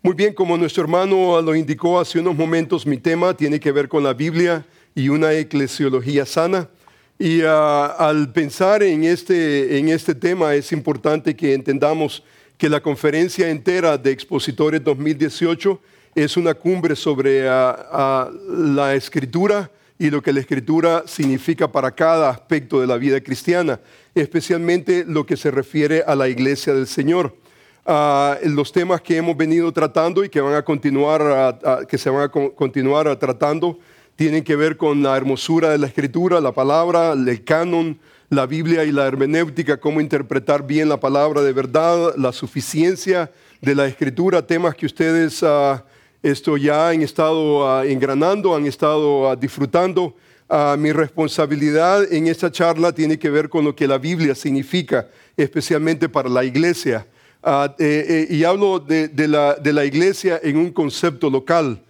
Muy bien, como nuestro hermano lo indicó hace unos momentos, mi tema tiene que ver con la Biblia y una eclesiología sana. Y ah, al pensar en este, en este tema es importante que entendamos que la conferencia entera de Expositores 2018 es una cumbre sobre ah, ah, la escritura y lo que la escritura significa para cada aspecto de la vida cristiana, especialmente lo que se refiere a la iglesia del Señor. Los temas que hemos venido tratando y que, van a continuar, que se van a continuar tratando tienen que ver con la hermosura de la escritura, la palabra, el canon, la Biblia y la hermenéutica, cómo interpretar bien la palabra de verdad, la suficiencia de la escritura, temas que ustedes uh, esto ya han estado uh, engranando, han estado uh, disfrutando. mi responsabilidad en esta charla tiene que ver con lo que la Biblia significa, especialmente para la iglesia. Eh, eh, y hablo de, la, de la iglesia en un concepto local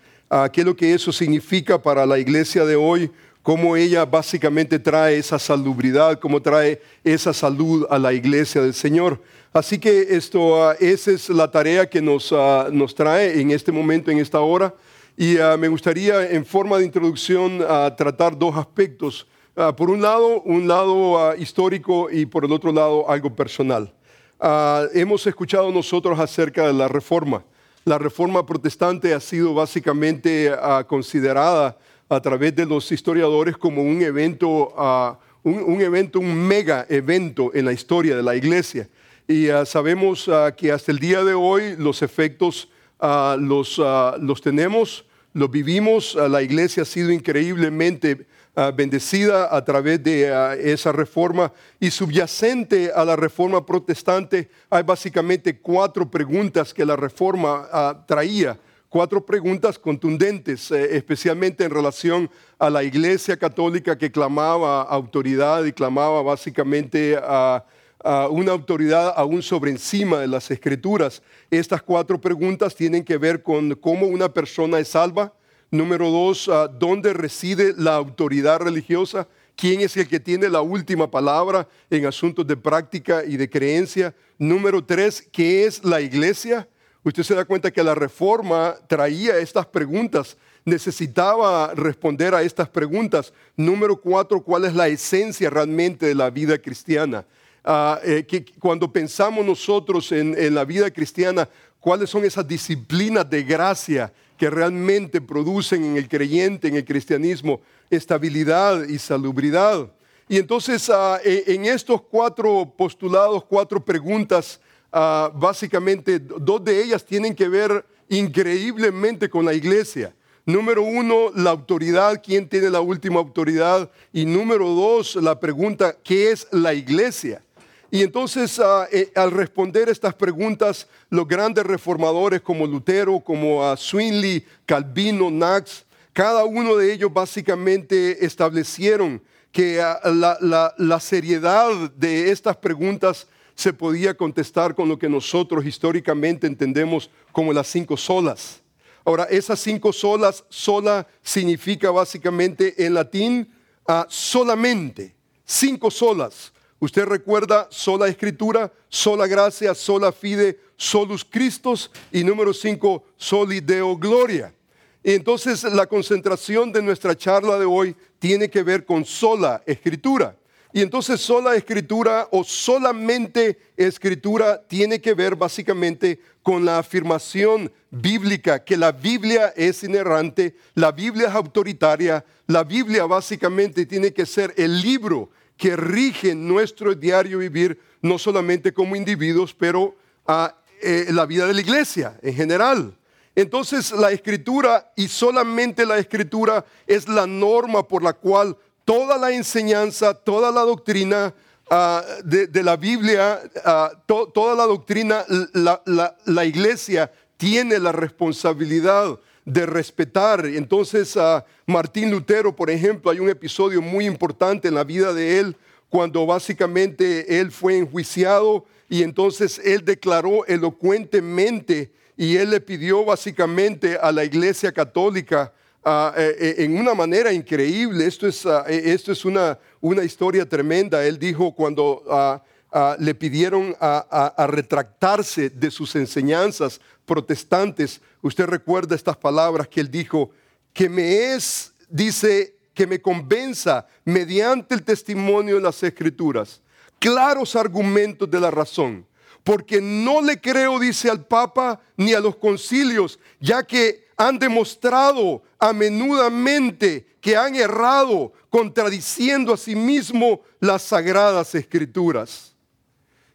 qué es lo que eso significa para la iglesia de hoy, cómo ella básicamente trae esa salubridad, cómo trae esa salud a la iglesia del Señor. Así que esto, ah, esa es la tarea que nos, ah, nos trae en este momento, en esta hora. Y ah, me gustaría, en forma de introducción, tratar dos aspectos. por un lado, un lado histórico y por el otro lado, algo personal. Hemos escuchado nosotros acerca de la reforma la reforma protestante ha sido básicamente ah, considerada a través de los historiadores como un evento, ah, un, evento, un mega evento en la historia de la iglesia. Y sabemos que hasta el día de hoy los efectos los, los tenemos, los vivimos. la iglesia ha sido increíblemente Ah, bendecida a través de ah, esa reforma. Y subyacente a la reforma protestante hay básicamente cuatro preguntas que la reforma ah, traía cuatro preguntas contundentes, eh, especialmente en relación a la Iglesia Católica que clamaba autoridad y clamaba básicamente a, una autoridad aún sobre encima de las escrituras. Estas cuatro preguntas tienen que ver con cómo una persona es salva, Número dos, ah, ¿dónde reside la autoridad religiosa? ¿Quién es el que tiene la última palabra en asuntos de práctica y de creencia? Número tres, ¿qué es la iglesia? Usted se da cuenta que la reforma traía estas preguntas, necesitaba responder a estas preguntas. Número cuatro, ¿cuál es la esencia realmente de la vida cristiana? Ah, eh, que cuando pensamos nosotros en, en la vida cristiana, ¿cuáles son esas disciplinas de gracia que realmente producen en el creyente, en el cristianismo, estabilidad y salubridad. Y entonces ah, e, en estos cuatro postulados, cuatro preguntas, ah, básicamente dos de ellas tienen que ver increíblemente con la iglesia. Número uno, la autoridad, quién tiene la última autoridad. Y número dos, la pregunta, ¿qué es la iglesia? Y entonces ah, eh, al responder estas preguntas, los grandes reformadores como Lutero, como uh, Calvino, Knox, cada uno de ellos básicamente establecieron que ah, la, la, seriedad de estas preguntas se podía contestar con lo que nosotros históricamente entendemos como las cinco solas. Ahora, esas cinco solas, sola significa básicamente en latín solamente, cinco solas. Usted recuerda sola escritura, sola gracia, sola fide, solus Christus y número cinco, soli deo gloria. entonces la concentración de nuestra charla de hoy tiene que ver con sola escritura. Y entonces sola escritura o solamente escritura tiene que ver básicamente con la afirmación bíblica que la Biblia es inerrante, la Biblia es autoritaria, la Biblia básicamente tiene que ser el libro que rigen nuestro diario vivir, no solamente como individuos, pero a eh, la vida de la iglesia en general. Entonces la escritura y solamente la escritura es la norma por la cual toda la enseñanza, toda la doctrina ah, de, la Biblia, ah, toda la doctrina, la, iglesia tiene la responsabilidad de respetar. Entonces, a Martín Lutero, por ejemplo, hay un episodio muy importante en la vida de él, cuando básicamente él fue enjuiciado y entonces él declaró elocuentemente y él le pidió básicamente a la iglesia católica eh, eh, en una manera increíble, esto es, ah, eh, esto es una, una historia tremenda, él dijo cuando... Ah, ah, le pidieron a, retractarse de sus enseñanzas protestantes, usted recuerda estas palabras que él dijo, que me es, dice, que me convenza mediante el testimonio de las escrituras, claros argumentos de la razón, porque no le creo, dice al Papa, ni a los concilios, ya que han demostrado a menudamente que han errado contradiciendo a sí mismo las sagradas escrituras.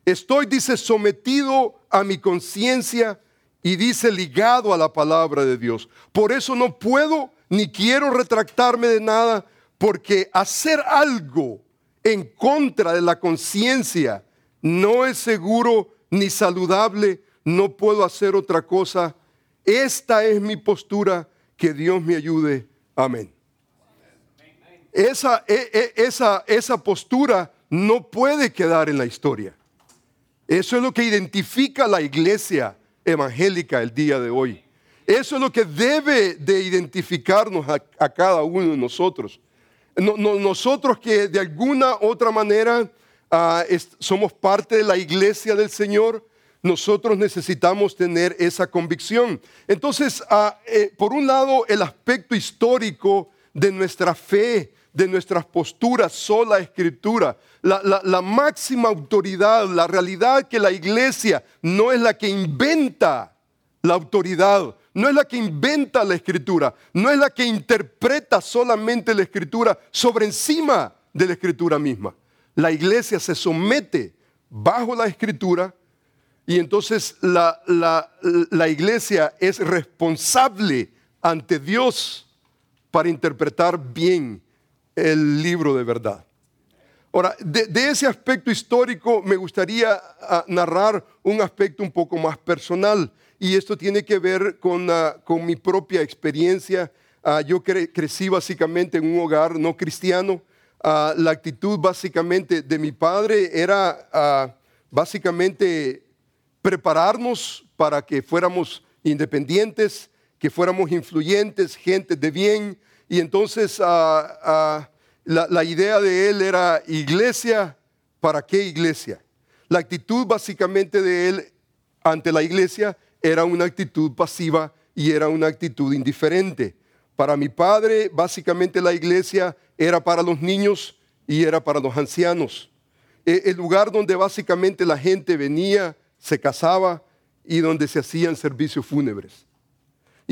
Estoy, dice, sometido a mi conciencia y dice ligado a la palabra de Dios. Por eso no puedo ni quiero retractarme de nada, porque hacer algo en contra de la conciencia no es seguro ni saludable, no puedo hacer otra cosa esta es mi postura, que Dios me ayude. Amén. Esa, e, e, esa, esa postura no puede quedar en la historia. Eso es lo que identifica la iglesia evangélica el día de hoy. Eso es lo que debe de identificarnos a, cada uno de nosotros. nosotros que de alguna otra manera ah, somos parte de la iglesia del Señor, nosotros necesitamos tener esa convicción. Entonces, ah, eh, por un lado, el aspecto histórico de nuestra fe, de nuestras posturas, sola escritura, la, la, máxima autoridad, la realidad que la iglesia no es la que inventa la autoridad, no es la que inventa la escritura, no es la que interpreta solamente la escritura sobre encima de la escritura misma. La iglesia se somete bajo la escritura y entonces la, iglesia es responsable ante Dios para interpretar bien el libro de verdad. Ahora, de, ese aspecto histórico me gustaría ah, narrar un aspecto un poco más personal y esto tiene que ver con, ah, mi propia experiencia. Ah, yo crecí básicamente en un hogar no cristiano. la actitud básicamente de mi padre era básicamente prepararnos para que fuéramos independientes, que fuéramos influyentes, gente de bien. Y entonces ah, ah, la, idea de él era iglesia, ¿para qué iglesia? La actitud básicamente de él ante la iglesia era una actitud pasiva y era una actitud indiferente. Para mi padre, básicamente la iglesia era para los niños y era para los ancianos. E, el lugar donde básicamente la gente venía se casaba y donde se hacían servicios fúnebres.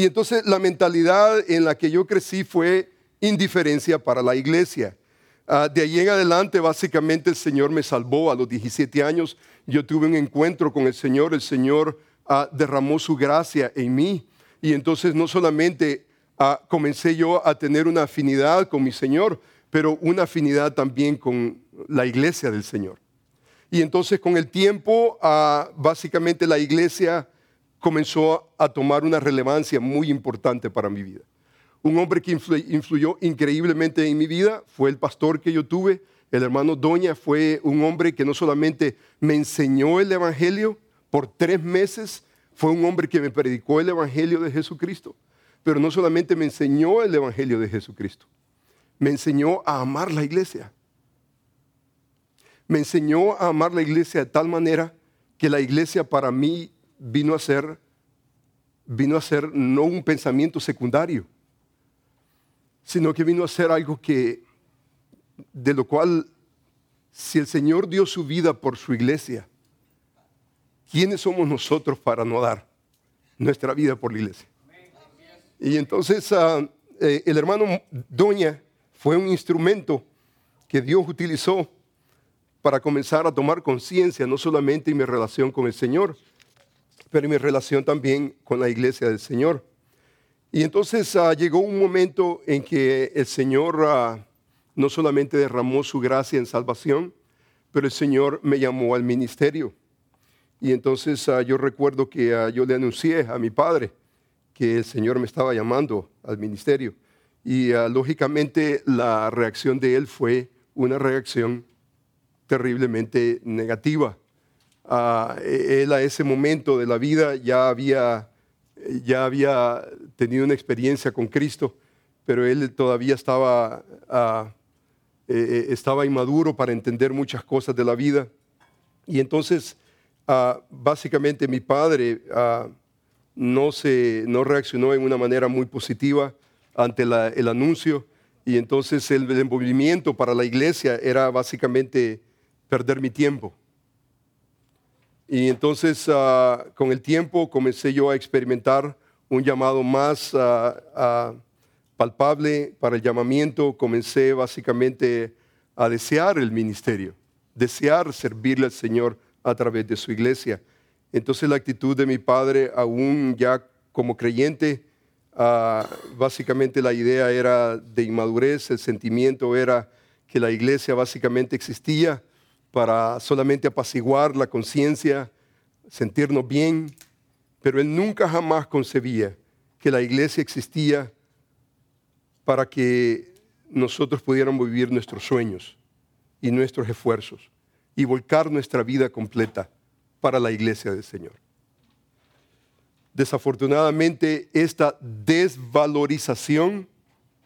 Y entonces la mentalidad en la que yo crecí fue indiferencia para la iglesia. Ah, de ahí en adelante, básicamente, el Señor me salvó a los 17 años. Yo tuve un encuentro con el Señor. El Señor ah, derramó su gracia en mí. Y entonces no solamente ah, comencé yo a tener una afinidad con mi Señor, pero una afinidad también con la iglesia del Señor. Y entonces con el tiempo, básicamente la iglesia comenzó a tomar una relevancia muy importante para mi vida. Un hombre que influyó increíblemente en mi vida fue el pastor que yo tuve. El hermano Doña fue un hombre que no solamente me enseñó el Evangelio por tres meses, fue un hombre que me predicó el Evangelio de Jesucristo, pero no solamente me enseñó el Evangelio de Jesucristo, me enseñó a amar la iglesia me enseñó a amar la iglesia de tal manera que la iglesia para mí vino a ser, vino a ser no un pensamiento secundario, sino que vino a ser algo que, de lo cual, si el Señor dio su vida por su iglesia, ¿quiénes somos nosotros para no dar nuestra vida por la iglesia? Y entonces ah, eh, el hermano Doña fue un instrumento que Dios utilizó para comenzar a tomar conciencia no solamente en mi relación con el Señor, pero mi relación también con la iglesia del Señor. Y entonces ah, llegó un momento en que el Señor ah, no solamente derramó su gracia en salvación, pero el Señor me llamó al ministerio. Y entonces ah, yo recuerdo que yo le anuncié a mi padre que el Señor me estaba llamando al ministerio. Y lógicamente la reacción de él fue una reacción terriblemente negativa. Ah, e-, él a ese momento de la vida ya había, ya había tenido una experiencia con Cristo, pero él todavía estaba, ah, e-, e-, estaba inmaduro para entender muchas cosas de la vida. Y entonces, ah, básicamente mi padre no, se, no reaccionó en una manera muy positiva ante el anuncio y entonces el, envolvimiento para la iglesia era básicamente perder mi tiempo. Y entonces ah, con el tiempo comencé yo a experimentar un llamado más palpable para el llamamiento, comencé básicamente a desear el ministerio, desear servirle al Señor a través de su iglesia. Entonces la actitud de mi padre, aún ya como creyente, ah, básicamente la idea era de inmadurez, el sentimiento era que la iglesia básicamente existía para solamente apaciguar la conciencia, sentirnos bien, pero él nunca jamás concebía que la iglesia existía para que nosotros pudiéramos vivir nuestros sueños y nuestros esfuerzos y volcar nuestra vida completa para la iglesia del Señor. Desafortunadamente, esta desvalorización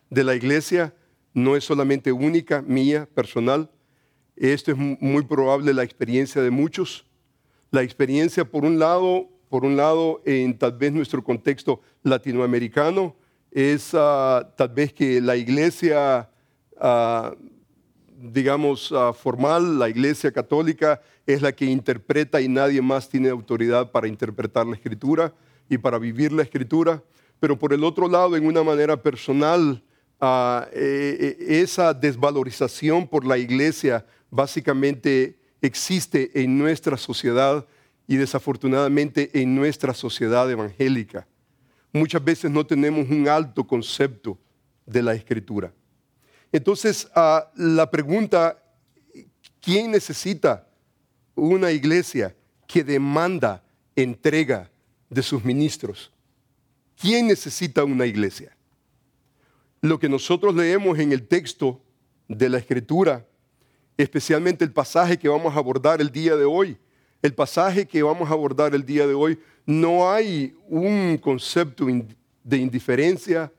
de la iglesia no es solamente única, mía, personal. Esto es muy probable la experiencia de muchos. La experiencia, por un lado, por un lado, en tal vez nuestro contexto latinoamericano, es ah, tal vez que la iglesia, ah, digamos, ah, formal, la iglesia católica, es la que interpreta y nadie más tiene autoridad para interpretar la escritura y para vivir la escritura. Pero por el otro lado, en una manera personal, eh, eh, esa desvalorización por la iglesia básicamente existe en nuestra sociedad y desafortunadamente en nuestra sociedad evangélica muchas veces no tenemos un alto concepto de la escritura. Entonces, ah, la pregunta, ¿quién necesita una iglesia que demanda entrega de sus ministros? ¿Quién necesita una iglesia? Lo que nosotros leemos en el texto de la escritura, especialmente el pasaje que vamos a abordar el día de hoy, el pasaje que vamos a abordar el día de hoy, no hay un concepto de indiferencia,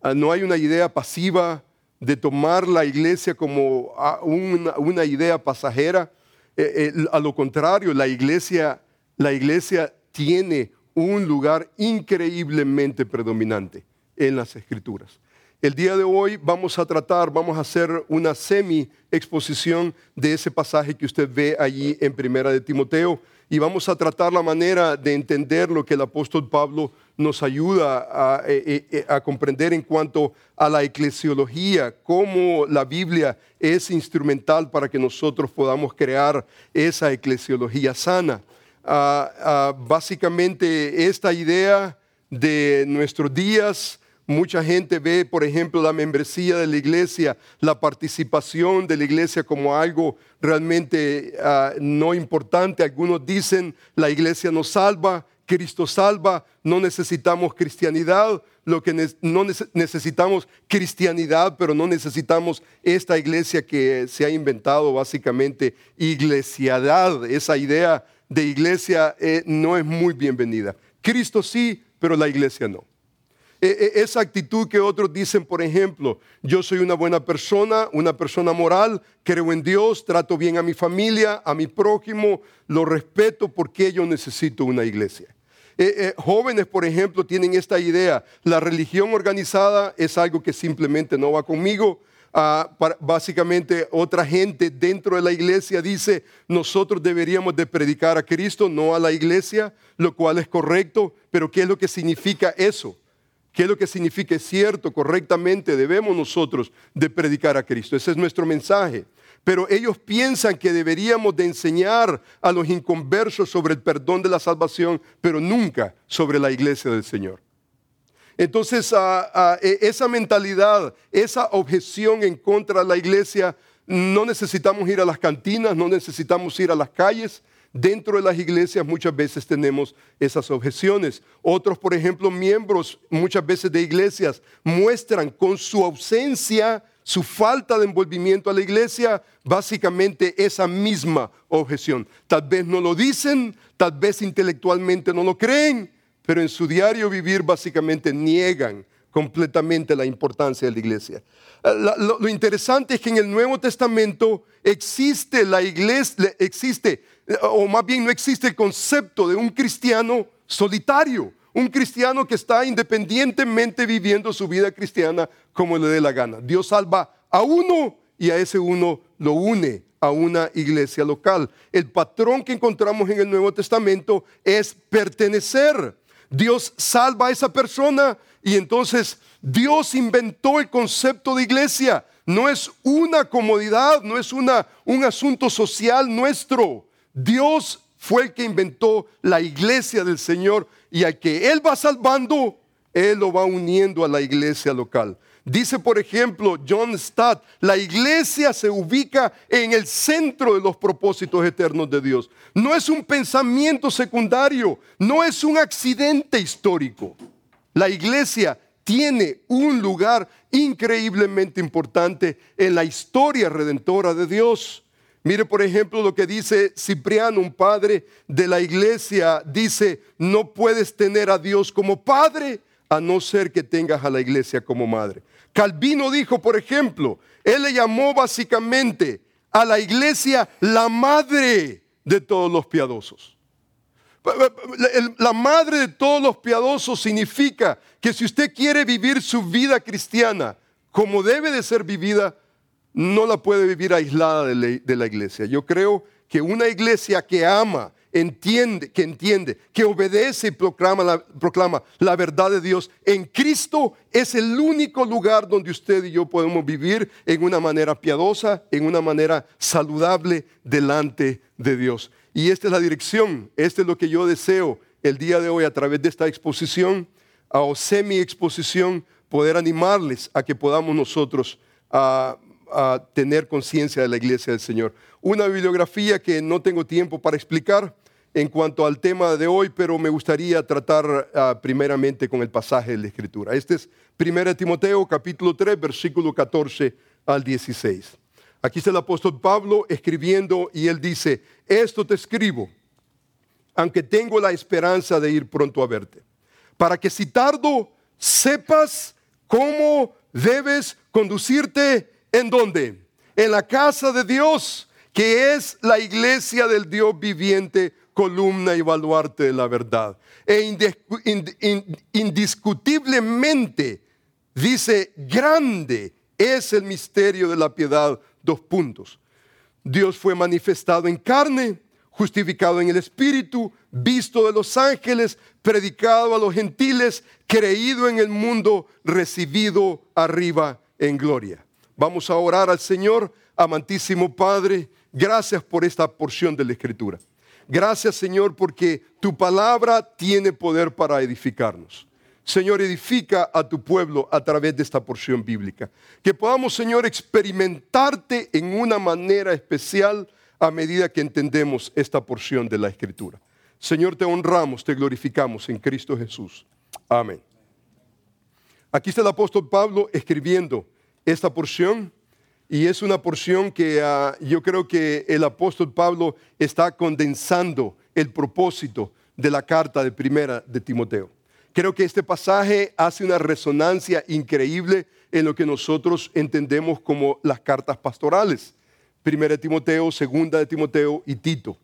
ah, no hay una idea pasiva de tomar la iglesia como ah, una, idea pasajera. Eh, a lo contrario, la iglesia, la iglesia tiene un lugar increíblemente predominante en las escrituras. El día de hoy vamos a tratar, vamos a hacer una semi exposición de ese pasaje que usted ve allí en Primera de Timoteo y vamos a tratar la manera de entender lo que el apóstol Pablo nos ayuda a, eh, eh, eh, comprender en cuanto a la eclesiología, cómo la Biblia es instrumental para que nosotros podamos crear esa eclesiología sana. Ah, ah, básicamente esta idea de nuestros días, Mucha gente ve, por ejemplo, la membresía de la iglesia, la participación de la iglesia como algo realmente ah, no importante. Algunos dicen, la iglesia nos salva, Cristo salva, no necesitamos cristianidad, lo que no necesitamos cristianidad, pero no necesitamos esta iglesia que se ha inventado básicamente iglesiadad. Esa idea de iglesia eh, no es muy bienvenida. Cristo sí, pero la iglesia no. E, e, esa actitud que otros dicen, por ejemplo, yo soy una buena persona, una persona moral, creo en Dios, trato bien a mi familia, a mi prójimo, lo respeto porque yo necesito una iglesia. E, jóvenes, por ejemplo, tienen esta idea, la religión organizada es algo que simplemente no va conmigo. Ah, básicamente otra gente dentro de la iglesia dice, nosotros deberíamos de predicar a Cristo, no a la iglesia, lo cual es correcto, pero ¿qué es lo que significa eso? ¿Qué es lo que significa cierto, correctamente debemos nosotros de predicar a Cristo? Ese es nuestro mensaje. Pero ellos piensan que deberíamos de enseñar a los inconversos sobre el perdón de la salvación, pero nunca sobre la iglesia del Señor. Entonces, e, esa mentalidad, esa objeción en contra de la iglesia, no necesitamos ir a las cantinas, no necesitamos ir a las calles, Dentro de las iglesias muchas veces tenemos esas objeciones. Otros, por ejemplo, miembros muchas veces de iglesias muestran con su ausencia, su falta de envolvimiento a la iglesia, básicamente esa misma objeción. Tal vez no lo dicen, tal vez intelectualmente no lo creen, pero en su diario vivir básicamente niegan completamente la importancia de la iglesia. Lo, interesante es que en el Nuevo Testamento existe la iglesia, existe o más bien no existe el concepto de un cristiano solitario, un cristiano que está independientemente viviendo su vida cristiana como le dé la gana. Dios salva a uno y a ese uno lo une a una iglesia local. El patrón que encontramos en el Nuevo Testamento es pertenecer. Dios salva a esa persona y entonces Dios inventó el concepto de iglesia. No es una comodidad, no es una, un asunto social nuestro. Dios fue el que inventó la iglesia del Señor y al que Él va salvando, Él lo va uniendo a la iglesia local. Dice, por ejemplo, John Stott, la iglesia se ubica en el centro de los propósitos eternos de Dios. No es un pensamiento secundario, no es un accidente histórico. La iglesia tiene un lugar increíblemente importante en la historia redentora de Dios. Mire, por ejemplo, lo que dice Cipriano, un padre de la iglesia, dice, no puedes tener a Dios como padre a no ser que tengas a la iglesia como madre. Calvino dijo, por ejemplo, él le llamó básicamente a la iglesia la madre de todos los piadosos. La madre de todos los piadosos significa que si usted quiere vivir su vida cristiana como debe de ser vivida, no la puede vivir aislada de la iglesia. Yo creo que una iglesia que ama entiende, que entiende, que obedece y proclama la, proclama la verdad de Dios en Cristo es el único lugar donde usted y yo podemos vivir en una manera piadosa, en una manera saludable delante de Dios. Y esta es la dirección, este es lo que yo deseo el día de hoy a través de esta exposición o semi exposición, poder animarles a que podamos nosotros a tener conciencia de la iglesia del Señor. Una bibliografía que no tengo tiempo para explicar, en cuanto al tema de hoy, pero me gustaría tratar ah, primeramente con el pasaje de la Escritura. Este es 1 Timoteo capítulo 3, versículo 14 al 16. Aquí está el apóstol Pablo escribiendo y él dice, esto te escribo, aunque tengo la esperanza de ir pronto a verte, para que si tardo sepas cómo debes conducirte en dónde? En la casa de Dios, que es la iglesia del Dios viviente columna y baluarte de la verdad. E indiscutiblemente dice, grande es el misterio de la piedad. Dos puntos. Dios fue manifestado en carne, justificado en el Espíritu, visto de los ángeles, predicado a los gentiles, creído en el mundo, recibido arriba en gloria. Vamos a orar al Señor, amantísimo Padre, gracias por esta porción de la Escritura. Gracias Señor porque tu palabra tiene poder para edificarnos. Señor, edifica a tu pueblo a través de esta porción bíblica. Que podamos, Señor, experimentarte en una manera especial a medida que entendemos esta porción de la Escritura. Señor, te honramos, te glorificamos en Cristo Jesús. Amén. Aquí está el apóstol Pablo escribiendo esta porción y es una porción que ah, yo creo que el apóstol Pablo está condensando el propósito de la carta de primera de Timoteo. Creo que este pasaje hace una resonancia increíble en lo que nosotros entendemos como las cartas pastorales. Primera de Timoteo, segunda de Timoteo y Tito.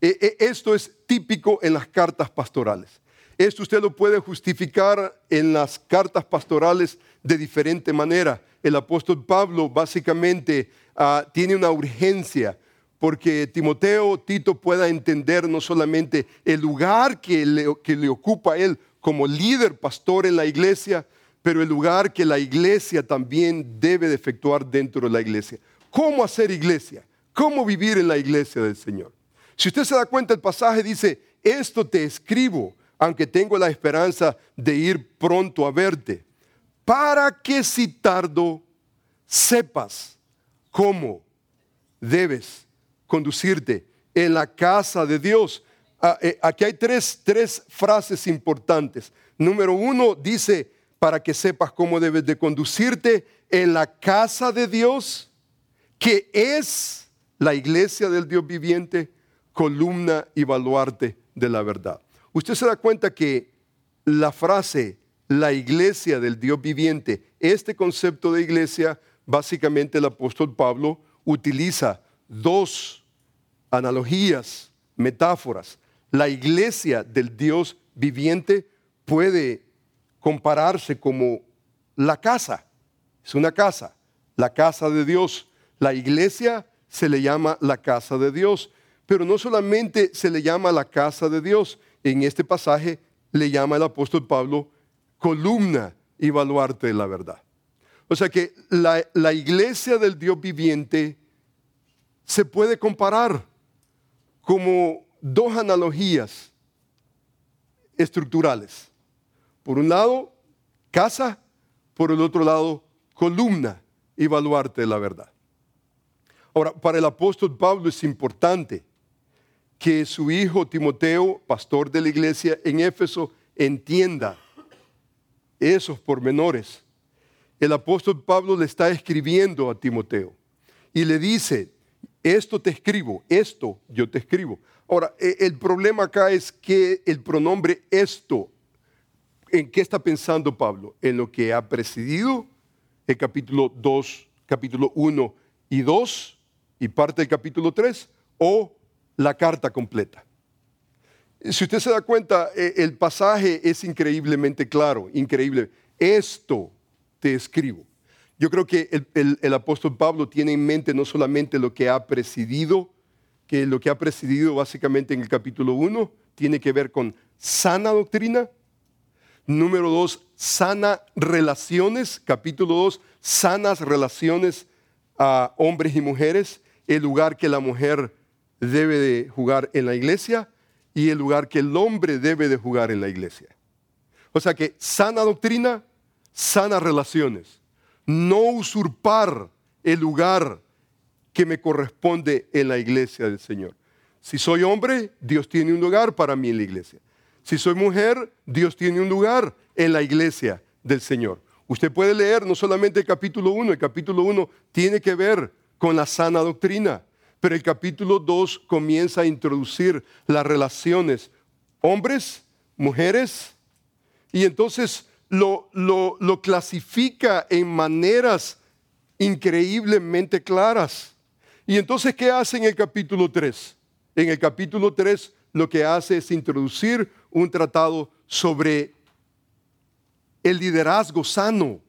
E, e, esto es típico en las cartas pastorales. Esto usted lo puede justificar en las cartas pastorales de diferente manera el apóstol Pablo básicamente ah, tiene una urgencia porque Timoteo, Tito pueda entender no solamente el lugar que le, ocupa a él como líder pastor en la iglesia, pero el lugar que la iglesia también debe de efectuar dentro de la iglesia. ¿Cómo hacer iglesia? ¿Cómo vivir en la iglesia del Señor? Si usted se da cuenta, el pasaje dice, esto te escribo, aunque tengo la esperanza de ir pronto a verte para que si tardo sepas cómo debes conducirte en la casa de Dios. Ah, eh, aquí hay tres, tres frases importantes. Número uno dice, para que sepas cómo debes de conducirte en la casa de Dios, que es la iglesia del Dios viviente, columna y baluarte de la verdad. Usted se da cuenta que la frase la iglesia del Dios viviente. Este concepto de iglesia, básicamente el apóstol Pablo utiliza dos analogías metáforas. La iglesia del Dios viviente puede compararse como la casa. Es una casa, la casa de Dios. La iglesia se le llama la casa de Dios. Pero no solamente se le llama la casa de Dios, en este pasaje le llama el apóstol Pablo columna y baluarte de la verdad. O sea que la, la iglesia del Dios viviente se puede comparar como dos analogías estructurales. Por un lado, casa, por el otro lado, columna y baluarte de la verdad. Ahora, para el apóstol Pablo es importante que su hijo Timoteo, pastor de la iglesia en Éfeso, entienda esos pormenores. El apóstol Pablo le está escribiendo a Timoteo y le dice, esto te escribo, esto yo te escribo. Ahora, e, el problema acá es que el pronombre esto, ¿en qué está pensando Pablo? ¿En lo que ha precedido el capítulo 2, capítulo 1 y 2 y parte del capítulo 3? ¿O la carta completa. Si usted se da cuenta, e, el pasaje es increíblemente claro, increíble. Esto te escribo. Yo creo que el, apóstol Pablo tiene en mente no solamente lo que ha presidido, que lo que ha presidido básicamente en el capítulo 1 tiene que ver con sana doctrina. Número 2, sana relaciones. Capítulo 2, sanas relaciones a hombres y mujeres. El lugar que la mujer debe de jugar en la iglesia y el lugar que el hombre debe de jugar en la iglesia. O sea que sana doctrina, sanas relaciones. No usurpar el lugar que me corresponde en la iglesia del Señor. Si soy hombre, Dios tiene un lugar para mí en la iglesia. Si soy mujer, Dios tiene un lugar en la iglesia del Señor. Usted puede leer no solamente el capítulo 1, el capítulo 1 tiene que ver con la sana doctrina. Pero el capítulo 2 comienza a introducir las relaciones hombres, mujeres, y entonces lo, lo, clasifica en maneras increíblemente claras. Y entonces, ¿qué hace en el capítulo 3? En el capítulo 3 lo que hace es introducir un tratado sobre el liderazgo sano.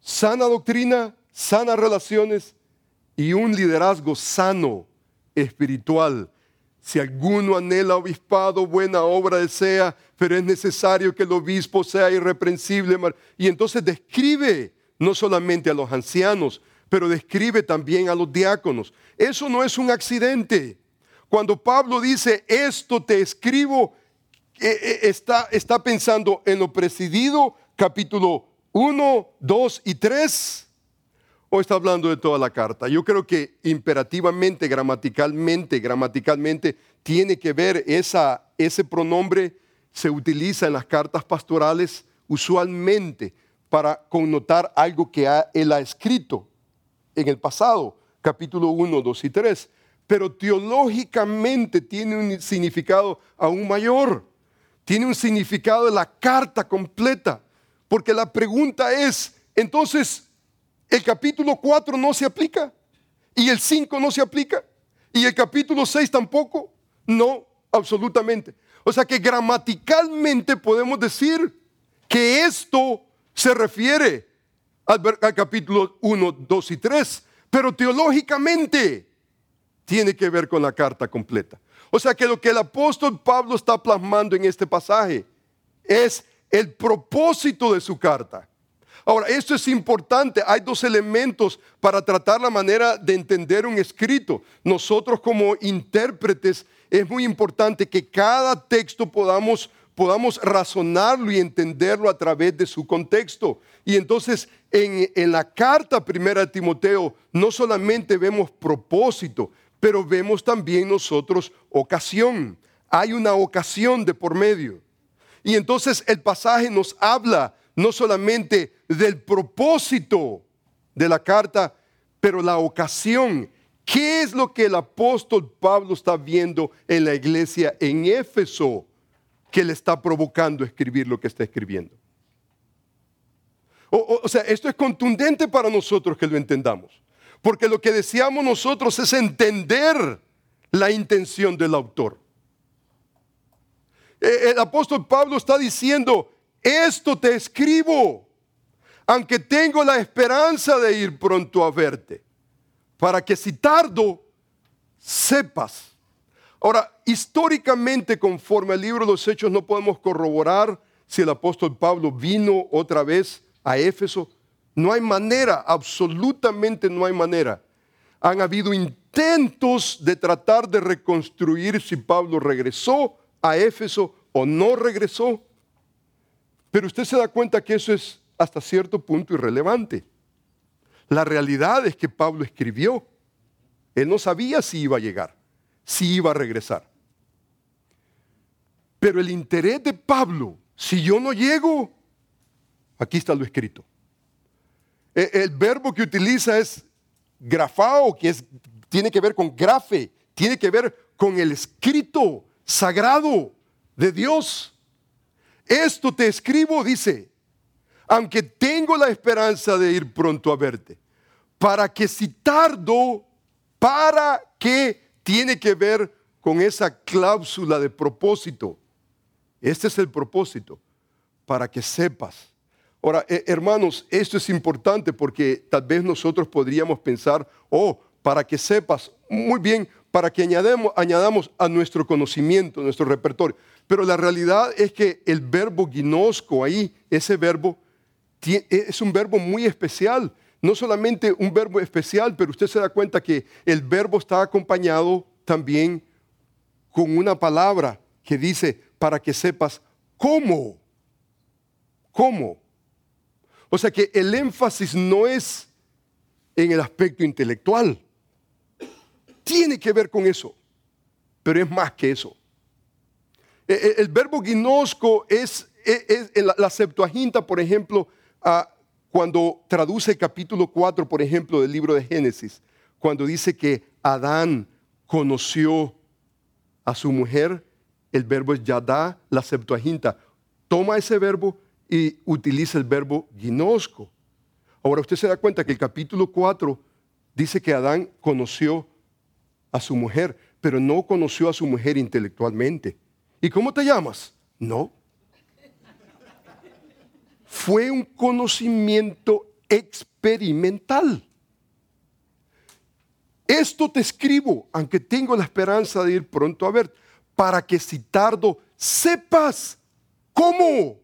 Sana doctrina, sanas relaciones y un liderazgo sano, espiritual. Si alguno anhela obispado, buena obra desea, pero es necesario que el obispo sea irreprensible. Y entonces describe no solamente a los ancianos, pero describe también a los diáconos. Eso no es un accidente. Cuando Pablo dice, esto te escribo, eh, está, está pensando en lo presidido, capítulo 1, 2 y 3 o está hablando de toda la carta? Yo creo que imperativamente, gramaticalmente, gramaticalmente, tiene que ver esa, ese pronombre se utiliza en las cartas pastorales usualmente para connotar algo que él ha escrito en el pasado, capítulo 1, 2 y 3. Pero teológicamente tiene un significado aún mayor. Tiene un significado de la carta completa. Porque la pregunta es, entonces, el capítulo 4 no se aplica y el 5 no se aplica y el capítulo 6 tampoco. No, absolutamente. O sea que gramaticalmente podemos decir que esto se refiere al, capítulo 1, 2 y 3, pero teológicamente tiene que ver con la carta completa. O sea que lo que el apóstol Pablo está plasmando en este pasaje es el propósito de su carta. Ahora, esto es importante. Hay dos elementos para tratar la manera de entender un escrito. Nosotros como intérpretes es muy importante que cada texto podamos, podamos razonarlo y entenderlo a través de su contexto. Y entonces en, en la carta primera de Timoteo no solamente vemos propósito, pero vemos también nosotros ocasión. Hay una ocasión de por medio. Y entonces el pasaje nos habla no solamente del propósito de la carta, pero la ocasión. ¿Qué es lo que el apóstol Pablo está viendo en la iglesia en Éfeso que le está provocando escribir lo que está escribiendo? O, sea, esto es contundente para nosotros que lo entendamos. Porque lo que deseamos nosotros es entender la intención del autor. E, el apóstol Pablo está diciendo, esto te escribo, aunque tengo la esperanza de ir pronto a verte, para que si tardo, sepas. Ahora, históricamente, conforme al libro de los Hechos, no podemos corroborar si el apóstol Pablo vino otra vez a Éfeso. No hay manera, absolutamente no hay manera. Han habido intentos de tratar de reconstruir si Pablo regresó a Éfeso o no regresó. Pero usted se da cuenta que eso es hasta cierto punto irrelevante. La realidad es que Pablo escribió. Él no sabía si iba a llegar, si iba a regresar. Pero el interés de Pablo, si yo no llego, aquí está lo escrito. E, el, verbo que utiliza es grafao, que es, tiene que ver con grafe, tiene que ver con el escrito sagrado de Dios. Esto te escribo, dice, aunque tengo la esperanza de ir pronto a verte, para que si tardo, para que tiene que ver con esa cláusula de propósito. Este es el propósito, para que sepas. Ahora, eh, hermanos, esto es importante porque tal vez nosotros podríamos pensar, oh, para que sepas, muy bien, para que añadamos, a nuestro conocimiento, nuestro repertorio. Pero la realidad es que el verbo ginosco ahí, ese verbo, es un verbo muy especial. No solamente un verbo especial, pero usted se da cuenta que el verbo está acompañado también con una palabra que dice para que sepas cómo. ¿Cómo? O sea que el énfasis no es en el aspecto intelectual. Tiene que ver con eso, pero es más que eso. E, e, el, verbo ginosco es, e, es, la, Septuaginta, por ejemplo, cuando traduce el capítulo 4, por ejemplo, del libro de Génesis, cuando dice que Adán conoció a su mujer, el verbo es yadá, la Septuaginta. Toma ese verbo y utiliza el verbo ginosco. Ahora usted se da cuenta que el capítulo 4 dice que Adán conoció a su mujer, pero no conoció a su mujer intelectualmente. ¿Y cómo te llamas? No. Fue un conocimiento experimental. Esto te escribo, aunque tengo la esperanza de ir pronto a ver, para que si tardo sepas cómo.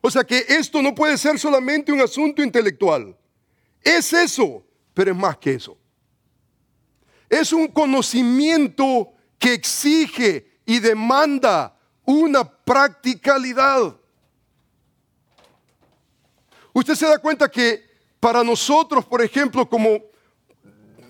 O sea que esto no puede ser solamente un asunto intelectual. Es eso, pero es más que eso. Es un conocimiento que exige y demanda una practicalidad. Usted se da cuenta que para nosotros, por ejemplo, como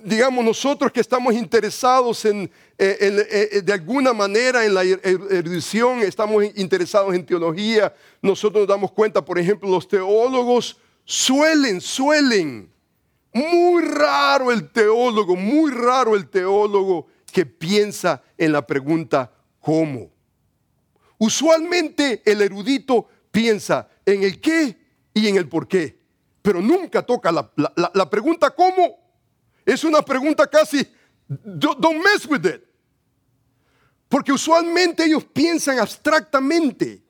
digamos nosotros que estamos interesados en, eh, eh, eh, de alguna manera en la er-, er-, erudición, estamos interesados en teología, nosotros nos damos cuenta, por ejemplo, los teólogos suelen, suelen, muy raro el teólogo, muy raro el teólogo que piensa en la pregunta ¿cómo? Usualmente el erudito piensa en el qué y en el por qué, pero nunca toca la, pregunta ¿cómo? Es una pregunta casi, don't mess with it. Porque usualmente ellos piensan abstractamente.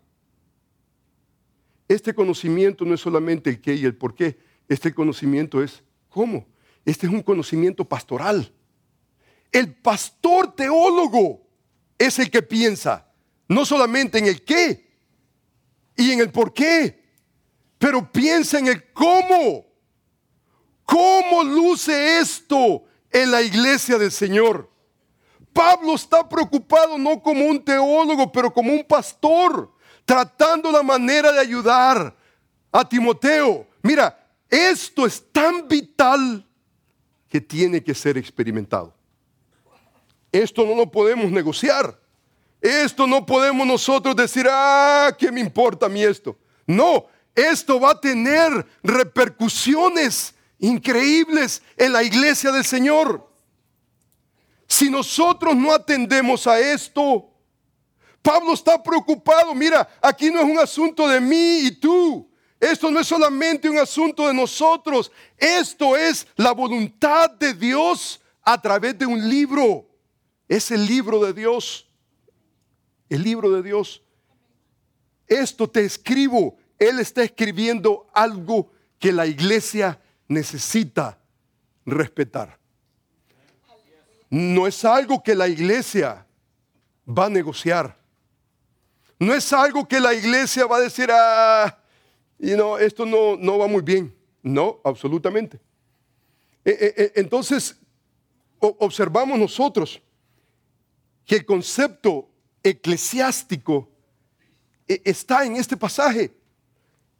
Este conocimiento no es solamente el qué y el por qué, este conocimiento es cómo. Este es un conocimiento pastoral. El pastor teólogo es el que piensa, no solamente en el qué y en el por qué, pero piensa en el cómo. ¿Cómo luce esto en la iglesia del Señor? Pablo está preocupado no como un teólogo, pero como un pastor, tratando la manera de ayudar a Timoteo. Mira, esto es tan vital que tiene que ser experimentado. Esto no lo podemos negociar. Esto no podemos nosotros decir, ah, ¿qué me importa a mí esto? No, esto va a tener repercusiones increíbles en la iglesia del Señor. Si nosotros no atendemos a esto, Pablo está preocupado. Mira, aquí no es un asunto de mí y tú. Esto no es solamente un asunto de nosotros. Esto es la voluntad de Dios a través de un libro. Es el libro de Dios. El libro de Dios. Esto te escribo. Él está escribiendo algo que la iglesia necesita respetar. No es algo que la iglesia va a negociar. No es algo que la iglesia va a decir, ah, y no, esto no, no va muy bien. No, absolutamente. E, e, e, entonces, observamos nosotros que el concepto eclesiástico está en este pasaje.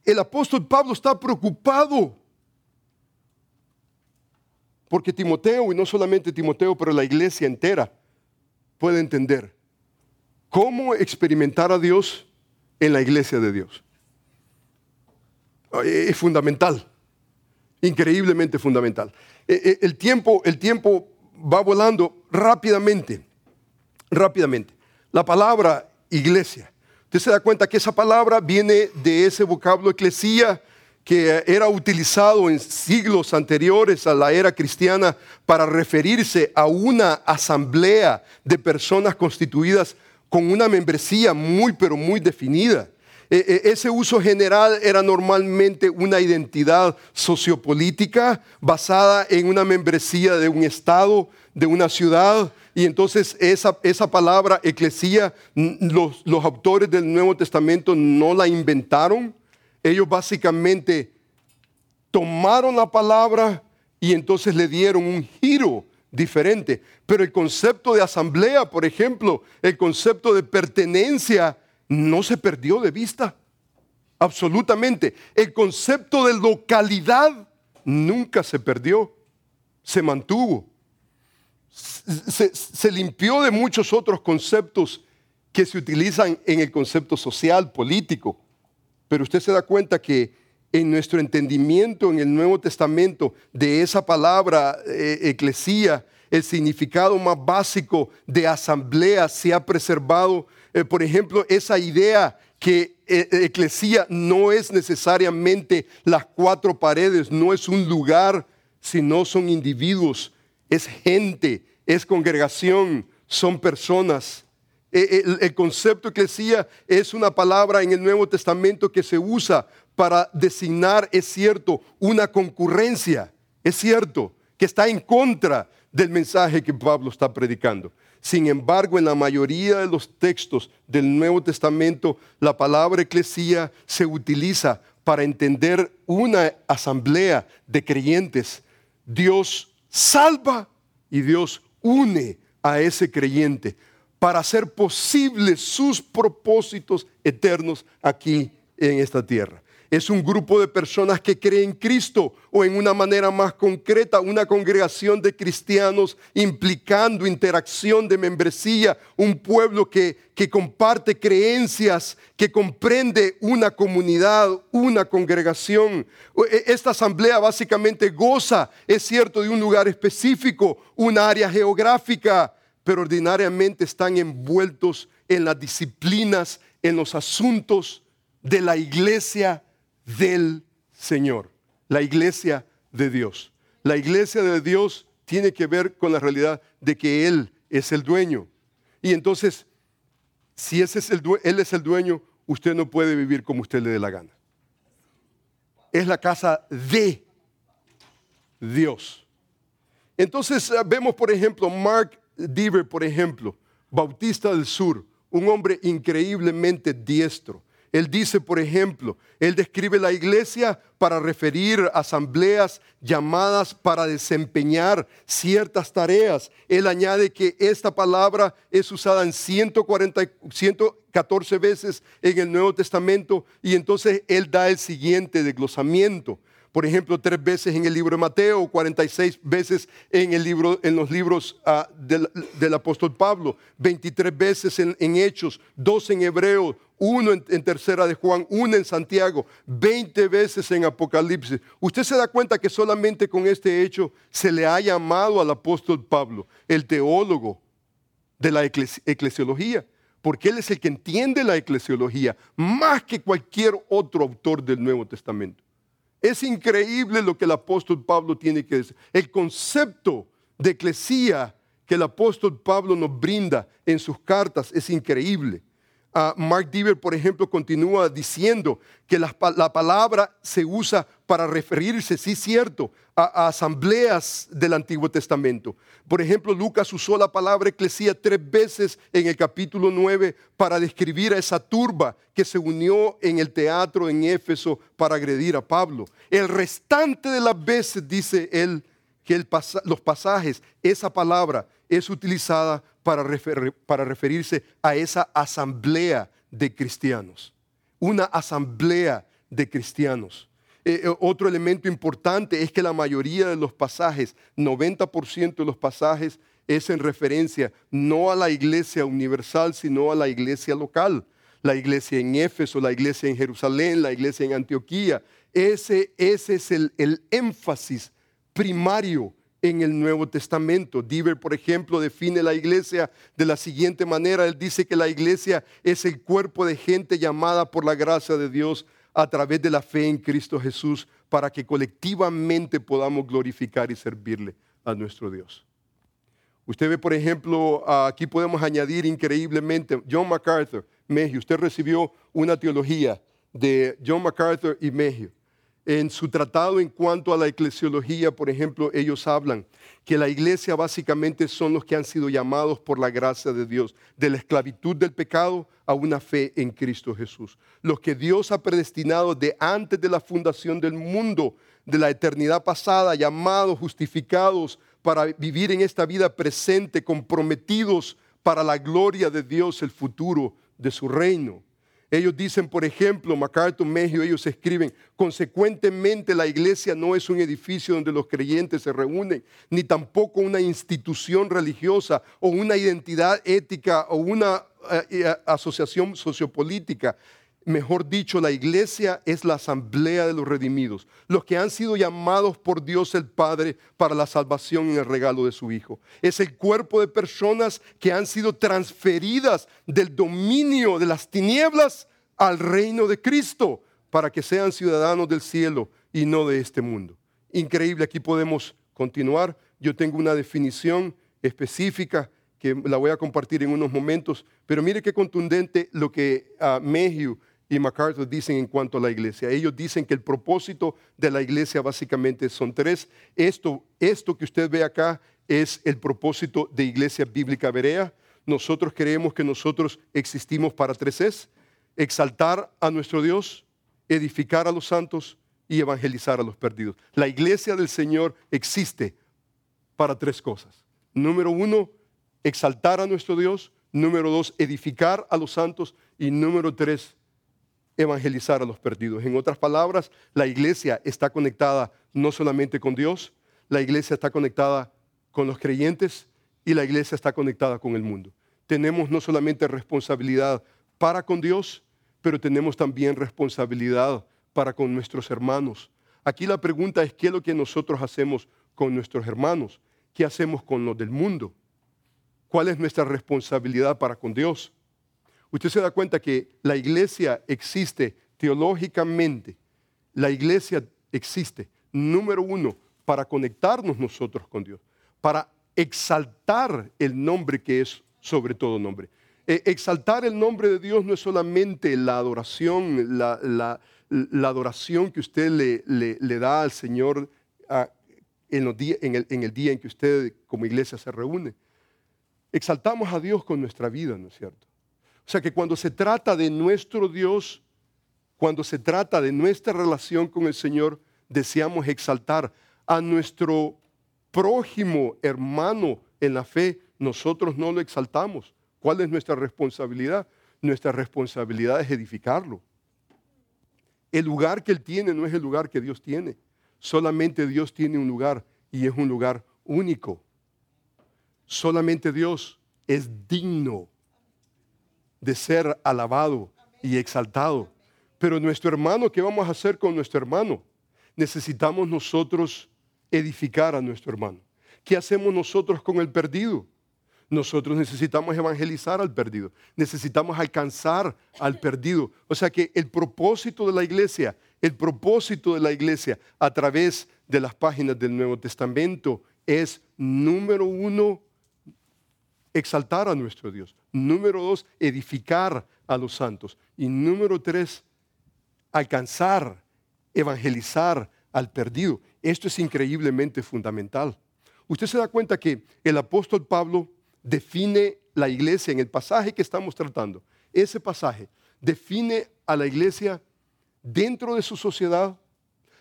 El apóstol Pablo está preocupado porque Timoteo, y no solamente Timoteo, pero la iglesia entera, puede entender cómo experimentar a Dios en la iglesia de Dios. Es fundamental, increíblemente fundamental. E, e, el tiempo, el tiempo va volando rápidamente, rápidamente. La palabra iglesia, usted se da cuenta que esa palabra viene de ese vocablo eclesía que era utilizado en siglos anteriores a la era cristiana para referirse a una asamblea de personas constituidas con una membresía muy pero muy definida. E, e, ese uso general era normalmente una identidad sociopolítica basada en una membresía de un estado, de una ciudad. Y entonces esa, esa palabra eclesía, los, los autores del Nuevo Testamento no la inventaron, ellos básicamente tomaron la palabra y entonces le dieron un giro diferente. Pero el concepto de asamblea, por ejemplo, el concepto de pertenencia, no se perdió de vista. Absolutamente. El concepto de localidad nunca se perdió, se mantuvo. Se, limpió de muchos otros conceptos que se utilizan en el concepto social, político. Pero usted se da cuenta que en nuestro entendimiento en el Nuevo Testamento de esa palabra eh, eclesía, el significado más básico de asamblea se ha preservado. Eh, por ejemplo, esa idea que eh, eclesía no es necesariamente las cuatro paredes, no es un lugar, sino son individuos, es gente, es congregación, son personas. El, el concepto eclesía es una palabra en el Nuevo Testamento que se usa para designar, es cierto, una concurrencia, es cierto, que está en contra del mensaje que Pablo está predicando. Sin embargo, en la mayoría de los textos del Nuevo Testamento, la palabra eclesía se utiliza para entender una asamblea de creyentes. Dios salva y Dios une a ese creyente para hacer posibles sus propósitos eternos aquí en esta tierra es un grupo de personas que creen en Cristo o en una manera más concreta, una congregación de cristianos implicando interacción de membresía, un pueblo que, que comparte creencias, que comprende una comunidad, una congregación. E, esta asamblea básicamente goza, es cierto, de un lugar específico, una área geográfica, pero ordinariamente están envueltos en las disciplinas, en los asuntos de la iglesia del Señor, la iglesia de Dios. La iglesia de Dios tiene que ver con la realidad de que Él es el dueño. Y entonces, si ese es el Él es el dueño, usted no puede vivir como usted le dé la gana. Es la casa de Dios. Entonces eh, vemos, por ejemplo, Mark Deaver, por ejemplo, Bautista del Sur, un hombre increíblemente diestro. Él dice, por ejemplo, él describe la iglesia para referir asambleas llamadas para desempeñar ciertas tareas. Él añade que esta palabra es usada en 140, 114 veces en el Nuevo Testamento y entonces él da el siguiente desglosamiento por ejemplo, tres veces en el libro de Mateo, 46 veces en, el libro, en los libros ah, del, apóstol Pablo, 23 veces en, Hechos, dos en Hebreo, uno en, tercera de Juan, uno en Santiago, 20 veces en Apocalipsis. Usted se da cuenta que solamente con este hecho se le ha llamado al apóstol Pablo, el teólogo de la eclesiología, porque él es el que entiende la eclesiología más que cualquier otro autor del Nuevo Testamento. Es increíble lo que el apóstol Pablo tiene que decir. El concepto de eclesía que el apóstol Pablo nos brinda en sus cartas es increíble. Mark Deaver, por ejemplo, continúa diciendo que la, palabra se usa para referirse, sí cierto, a, asambleas del Antiguo Testamento. Por ejemplo, Lucas usó la palabra eclesía tres veces en el capítulo 9 para describir a esa turba que se unió en el teatro en Éfeso para agredir a Pablo. El restante de las veces, dice él, que los pasajes, esa palabra es utilizada para, referirse a esa asamblea de cristianos. Una asamblea de cristianos. Eh, eh, otro elemento importante es que la mayoría de los pasajes, 90% de los pasajes, es en referencia no a la iglesia universal, sino a la iglesia local. La iglesia en Éfeso, la iglesia en Jerusalén, la iglesia en Antioquía. Ese, ese es el énfasis primario en el Nuevo Testamento. Diver, por ejemplo, define la iglesia de la siguiente manera. Él dice que la iglesia es el cuerpo de gente llamada por la gracia de Dios a través de la fe en Cristo Jesús para que colectivamente podamos glorificar y servirle a nuestro Dios. Usted ve, por ejemplo, aquí podemos añadir increíblemente John MacArthur, Mejio. Usted recibió una teología de John MacArthur y Mejio en su tratado en cuanto a la eclesiología, por ejemplo, ellos hablan que la iglesia básicamente son los que han sido llamados por la gracia de Dios, de la esclavitud del pecado a una fe en Cristo Jesús. Los que Dios ha predestinado de antes de la fundación del mundo, de la eternidad pasada, llamados, justificados para vivir en esta vida presente, comprometidos para la gloria de Dios, el futuro de su reino. Ellos dicen, por ejemplo, MacArthur, Mejio, ellos escriben, consecuentemente la iglesia no es un edificio donde los creyentes se reúnen, ni tampoco una institución religiosa o una identidad ética o una eh, eh, asociación sociopolítica. Mejor dicho, la iglesia es la asamblea de los redimidos, los que han sido llamados por Dios el Padre para la salvación en el regalo de su Hijo. Es el cuerpo de personas que han sido transferidas del dominio de las tinieblas al reino de Cristo para que sean ciudadanos del cielo y no de este mundo. Increíble, aquí podemos continuar. Yo tengo una definición específica que la voy a compartir en unos momentos, pero mire qué contundente lo que uh, y MacArthur dicen en cuanto a la iglesia. Ellos dicen que el propósito de la iglesia básicamente son tres. Esto, esto que usted ve acá es el propósito de Iglesia Bíblica Berea. Nosotros creemos que nosotros existimos para tres es. Exaltar a nuestro Dios, edificar a los santos y evangelizar a los perdidos. La iglesia del Señor existe para tres cosas. Número uno, exaltar a nuestro Dios. Número dos, edificar a los santos. Y número tres, evangelizar a los perdidos. En otras palabras, la iglesia está conectada no solamente con Dios, la iglesia está conectada con los creyentes y la iglesia está conectada con el mundo. Tenemos no solamente responsabilidad para con Dios, pero tenemos también responsabilidad para con nuestros hermanos. Aquí la pregunta es, ¿qué es lo que nosotros hacemos con nuestros hermanos? ¿Qué hacemos con los del mundo? ¿Cuál es nuestra responsabilidad para con Dios? Usted se da cuenta que la iglesia existe teológicamente. La iglesia existe, número uno, para conectarnos nosotros con Dios, para exaltar el nombre que es sobre todo nombre. E, exaltar el nombre de Dios no es solamente la adoración, la, adoración que usted le, da al Señor en, el, en el día en que usted como iglesia se reúne. Exaltamos a Dios con nuestra vida, ¿no es cierto? O sea que cuando se trata de nuestro Dios, cuando se trata de nuestra relación con el Señor, deseamos exaltar a nuestro prójimo hermano en la fe. Nosotros no lo exaltamos. ¿Cuál es nuestra responsabilidad? Nuestra responsabilidad es edificarlo. El lugar que Él tiene no es el lugar que Dios tiene. Solamente Dios tiene un lugar y es un lugar único. Solamente Dios es digno de ser alabado y exaltado. Pero nuestro hermano, ¿qué vamos a hacer con nuestro hermano? Necesitamos nosotros edificar a nuestro hermano. ¿Qué hacemos nosotros con el perdido? Nosotros necesitamos evangelizar al perdido, necesitamos alcanzar al perdido. O sea que el propósito de la iglesia, el propósito de la iglesia a través de las páginas del Nuevo Testamento es número uno, exaltar a nuestro Dios. Número dos, edificar a los santos. Y número tres, alcanzar, evangelizar al perdido. Esto es increíblemente fundamental. Usted se da cuenta que el apóstol Pablo define la iglesia en el pasaje que estamos tratando. Ese pasaje define a la iglesia dentro de su sociedad,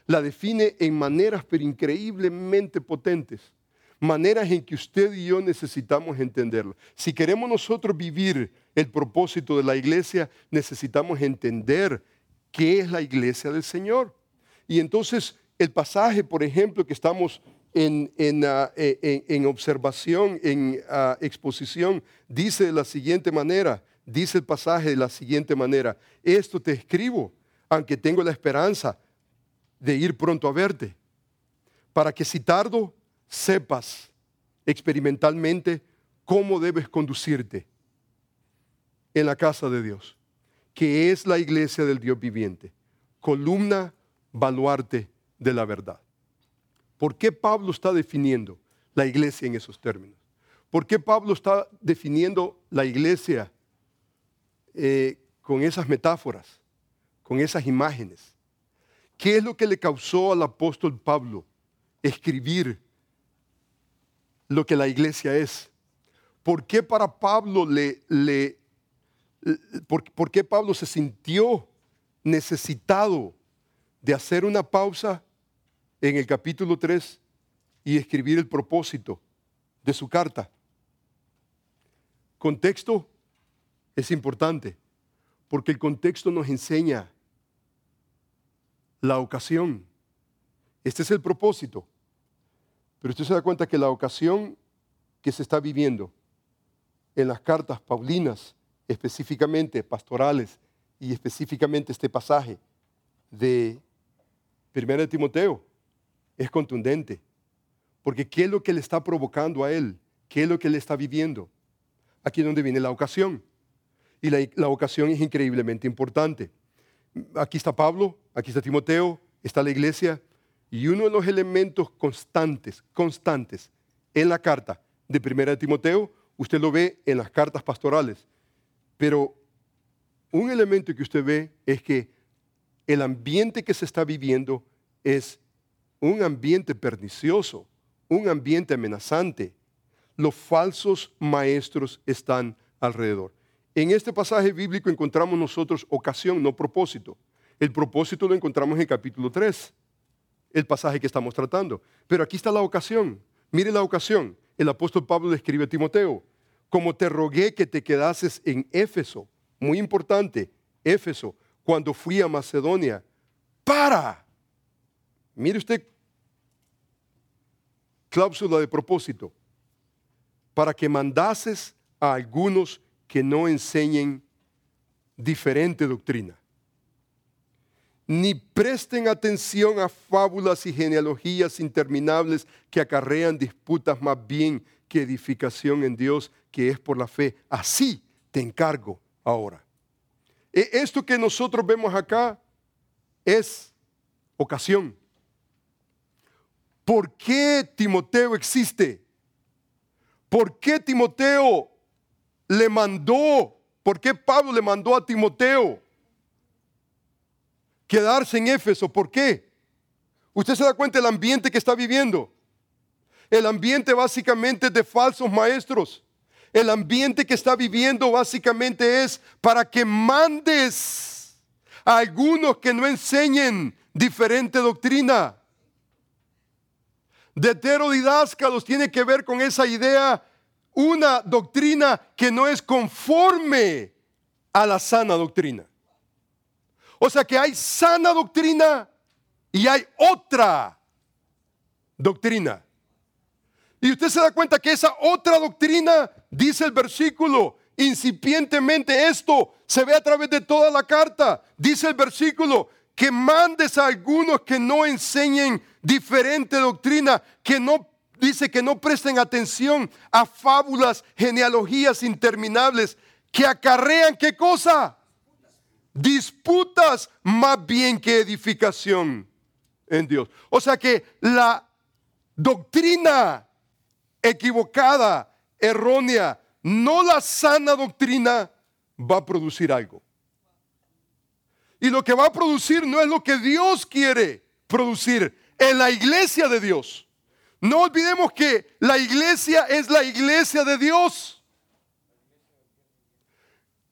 la define en maneras pero increíblemente potentes, maneras en que usted y yo necesitamos entenderlo. Si queremos nosotros vivir el propósito de la iglesia, necesitamos entender qué es la iglesia del Señor. Y entonces el pasaje, por ejemplo, que estamos en, ah, e, observación, en ah, exposición, dice de la siguiente manera, dice el pasaje de la siguiente manera, esto te escribo, aunque tengo la esperanza de ir pronto a verte, para que si tardo, sepas experimentalmente cómo debes conducirte en la casa de Dios, que es la iglesia del Dios viviente, columna, baluarte de la verdad. ¿Por qué Pablo está definiendo la iglesia en esos términos? ¿Por qué Pablo está definiendo la iglesia eh, con esas metáforas, con esas imágenes? ¿Qué es lo que le causó al apóstol Pablo escribir lo que la iglesia es? ¿Por qué para Pablo le, le por, qué Pablo se sintió necesitado de hacer una pausa en el capítulo 3 y escribir el propósito de su carta? Contexto es importante, porque el contexto nos enseña la ocasión. Este es el propósito. Pero usted se da cuenta que la ocasión que se está viviendo en las cartas paulinas, específicamente pastorales y específicamente este pasaje de 1 Timoteo, es contundente. Porque ¿qué es lo que le está provocando a él? ¿Qué es lo que le está viviendo? Aquí es donde viene la ocasión. Y la ocasión es increíblemente importante. Aquí está Pablo, aquí está Timoteo, está la iglesia. Y uno de los elementos constantes, constantes en la carta de Primera de Timoteo, usted lo ve en las cartas pastorales. Pero un elemento que usted ve es que el ambiente que se está viviendo es un ambiente pernicioso, un ambiente amenazante. Los falsos maestros están alrededor. En este pasaje bíblico encontramos nosotros ocasión, no propósito. El propósito lo encontramos en capítulo 3, el pasaje que estamos tratando. Pero aquí está la ocasión. Mire la ocasión. El apóstol Pablo le escribe a Timoteo, como te rogué que te quedases en Éfeso, muy importante, Éfeso, cuando fui a Macedonia, para, mire usted, cláusula de propósito, para que mandases a algunos que no enseñen diferente doctrina, ni presten atención a fábulas y genealogías interminables que acarrean disputas más bien que edificación en Dios, que es por la fe. Así te encargo ahora. E, esto que nosotros vemos acá es ocasión. ¿Por qué Timoteo existe? ¿Por qué Timoteo le mandó, ¿por qué Pablo le mandó a Timoteo quedarse en Éfeso? ¿Por qué? Usted se da cuenta del ambiente que está viviendo. El ambiente básicamente de falsos maestros. El ambiente que está viviendo básicamente es para que mandes a algunos que no enseñen diferente doctrina. De Heterodidáscalos tiene que ver con esa idea una doctrina que no es conforme a la sana doctrina. O sea que hay sana doctrina y hay otra doctrina. Y usted se da cuenta que esa otra doctrina, dice el versículo, incipientemente esto se ve a través de toda la carta. Dice el versículo, que mandes a algunos que no enseñen diferente doctrina, que no dice que no presten atención a fábulas, genealogías interminables que acarrean qué cosa? Disputas más bien que edificación en Dios. O sea que la doctrina equivocada, errónea, no la sana doctrina, va a producir algo. Y lo que va a producir no es lo que Dios quiere producir en la iglesia de Dios. No olvidemos que la iglesia es la iglesia de Dios.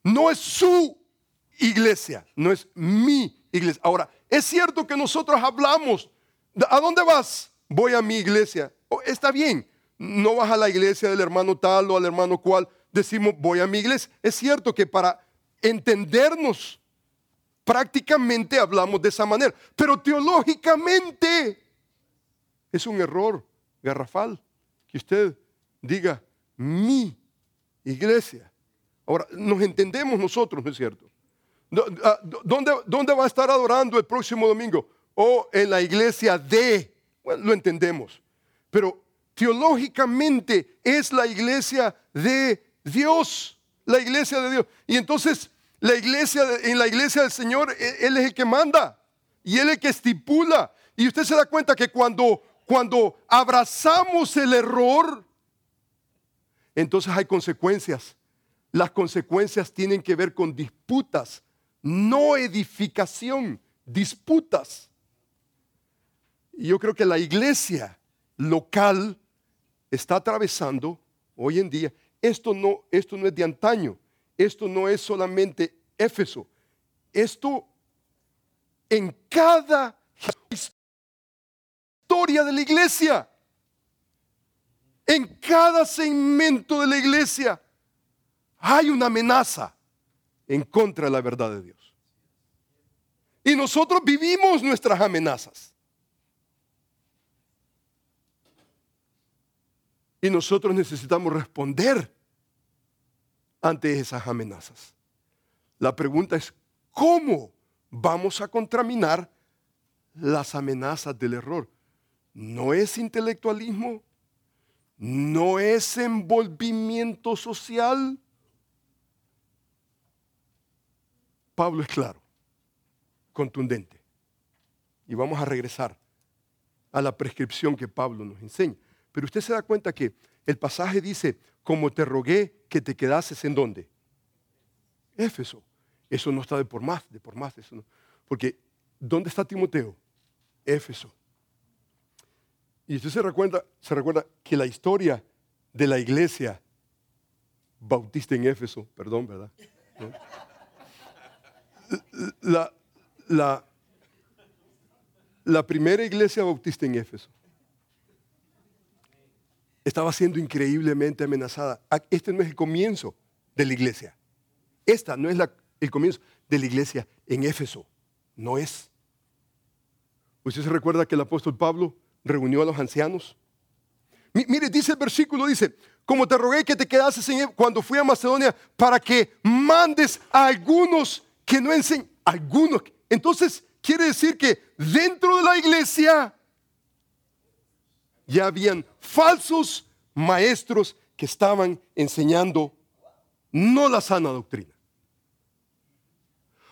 No es su iglesia, no es mi iglesia. Ahora, es cierto que nosotros hablamos, ¿a dónde vas? Voy a mi iglesia. Oh, está bien, no vas a la iglesia del hermano tal o al hermano cual. Decimos, voy a mi iglesia. Es cierto que para entendernos prácticamente hablamos de esa manera, pero teológicamente es un error garrafal que usted diga mi iglesia. Ahora, nos entendemos nosotros, ¿no es cierto? Ah, ¿Dónde, ¿Dónde va a estar adorando el próximo domingo? O en la iglesia de, lo entendemos, pero teológicamente es la iglesia de Dios, la iglesia de Dios. Y entonces, la iglesia, en la iglesia del Señor, e, Él es el que manda y Él es el que estipula. Y usted se da cuenta que cuando, cuando abrazamos el error, entonces hay consecuencias. Las consecuencias tienen que ver con disputas no edificación, disputas. Y yo creo que la iglesia local está atravesando hoy en día, esto no, esto no es de antaño, esto no es solamente Éfeso, esto en cada historia de la iglesia, en cada segmento de la iglesia, hay una amenaza en contra de la verdad de Dios. Y nosotros vivimos nuestras amenazas. Y nosotros necesitamos responder ante esas amenazas. La pregunta es, ¿cómo vamos a contraminar las amenazas del error? No es intelectualismo, no es envolvimiento social, Pablo es claro, contundente. Y vamos a regresar a la prescripción que Pablo nos enseña. Pero usted se da cuenta que el pasaje dice, como te rogué que te quedases en dónde? Éfeso. Eso no está de por más, de por más. Eso. Porque, ¿dónde está Timoteo? Éfeso. Y usted se recuerda, se recuerda que la historia de la iglesia bautista en Éfeso, perdón, ¿verdad? La, la, la primera iglesia bautista en Éfeso estaba siendo increíblemente amenazada. Ah, este no es el comienzo de la iglesia. Esta no es el comienzo de la iglesia en Éfeso. No es. ¿Usted se recuerda que el apóstol Pablo reunió a los ancianos? Mire, dice el versículo, dice, como te rogué que te quedases en, cuando fui a Macedonia para que mandes a algunos que no enseñan, algunos. Entonces, quiere decir que dentro de la iglesia ya habían falsos maestros que estaban enseñando no la sana doctrina.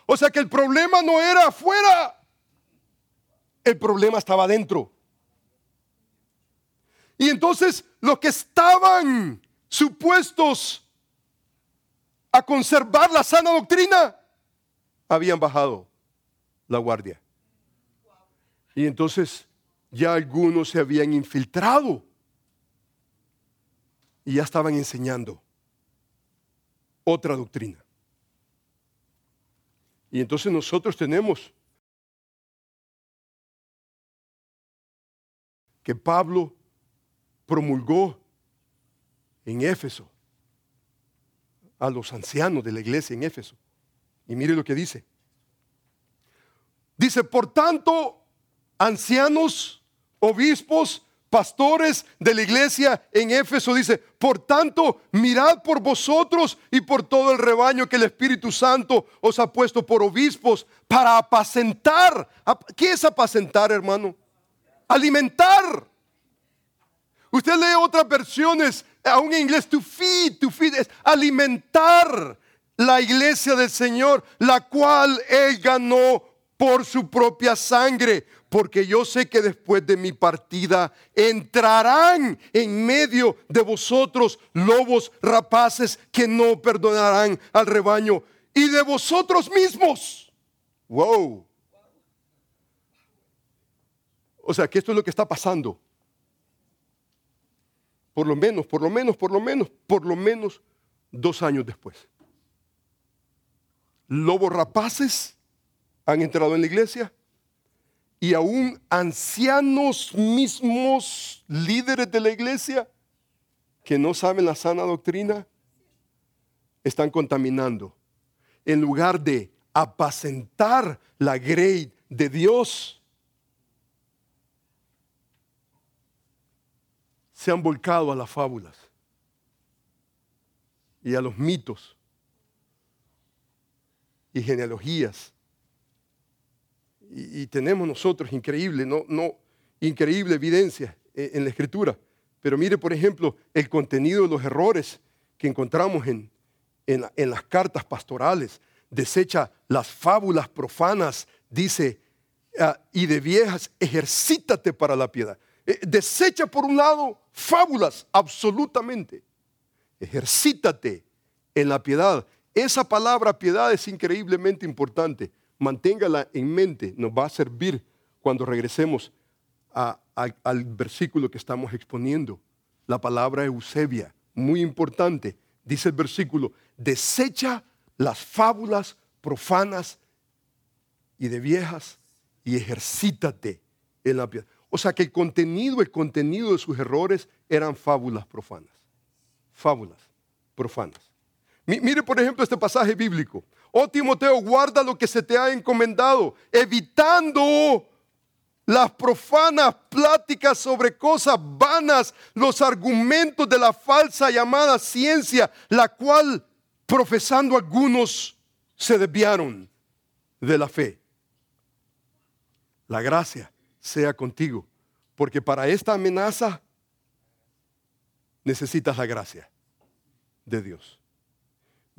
O sea que el problema no era afuera, el problema estaba dentro. Y entonces los que estaban supuestos a conservar la sana doctrina habían bajado la guardia. Y entonces ya algunos se habían infiltrado y ya estaban enseñando otra doctrina. Y entonces nosotros tenemos que Pablo promulgó en Éfeso a los ancianos de la iglesia en Éfeso. Y mire lo que dice. Dice, por tanto, ancianos, obispos, pastores de la iglesia en Éfeso, dice, por tanto, mirad por vosotros y por todo el rebaño que el Espíritu Santo os ha puesto por obispos para apacentar. ¿Qué es apacentar, hermano? Alimentar. Usted lee otras versiones, aún en inglés, to feed, to feed es alimentar la iglesia del Señor, la cual Él ganó por su propia sangre, porque yo sé que después de mi partida entrarán en medio de vosotros lobos rapaces que no perdonarán al rebaño y de vosotros mismos. Wow. O sea, que esto es lo que está pasando. Por lo menos, por lo menos, por lo menos, por lo menos dos años después. Lobos rapaces han entrado en la iglesia y aún ancianos mismos, líderes de la iglesia, que no saben la sana doctrina, están contaminando. En lugar de apacentar la grey de Dios, se han volcado a las fábulas y a los mitos y genealogías. Y, tenemos nosotros increíble, no, no, increíble evidencia en, la escritura. Pero mire, por ejemplo, el contenido de los errores que encontramos en, en, las cartas pastorales. Desecha las fábulas profanas, dice, ah, y de viejas, ejercítate para la piedad. Eh, desecha por un lado fábulas, absolutamente. Ejercítate en la piedad. Esa palabra piedad es increíblemente importante. Manténgala en mente, nos va a servir cuando regresemos al versículo que estamos exponiendo. La palabra Eusebia, muy importante. Dice el versículo, desecha las fábulas profanas y de viejas y ejercítate en la piedad. O sea que el contenido, el contenido de sus errores eran fábulas profanas. Fábulas profanas. Mire, por ejemplo, este pasaje bíblico. Oh Timoteo, guarda lo que se te ha encomendado, evitando las profanas pláticas sobre cosas vanas, los argumentos de la falsa llamada ciencia, la cual, profesando algunos, se desviaron de la fe. La gracia sea contigo. Porque para esta amenaza necesitas la gracia de Dios.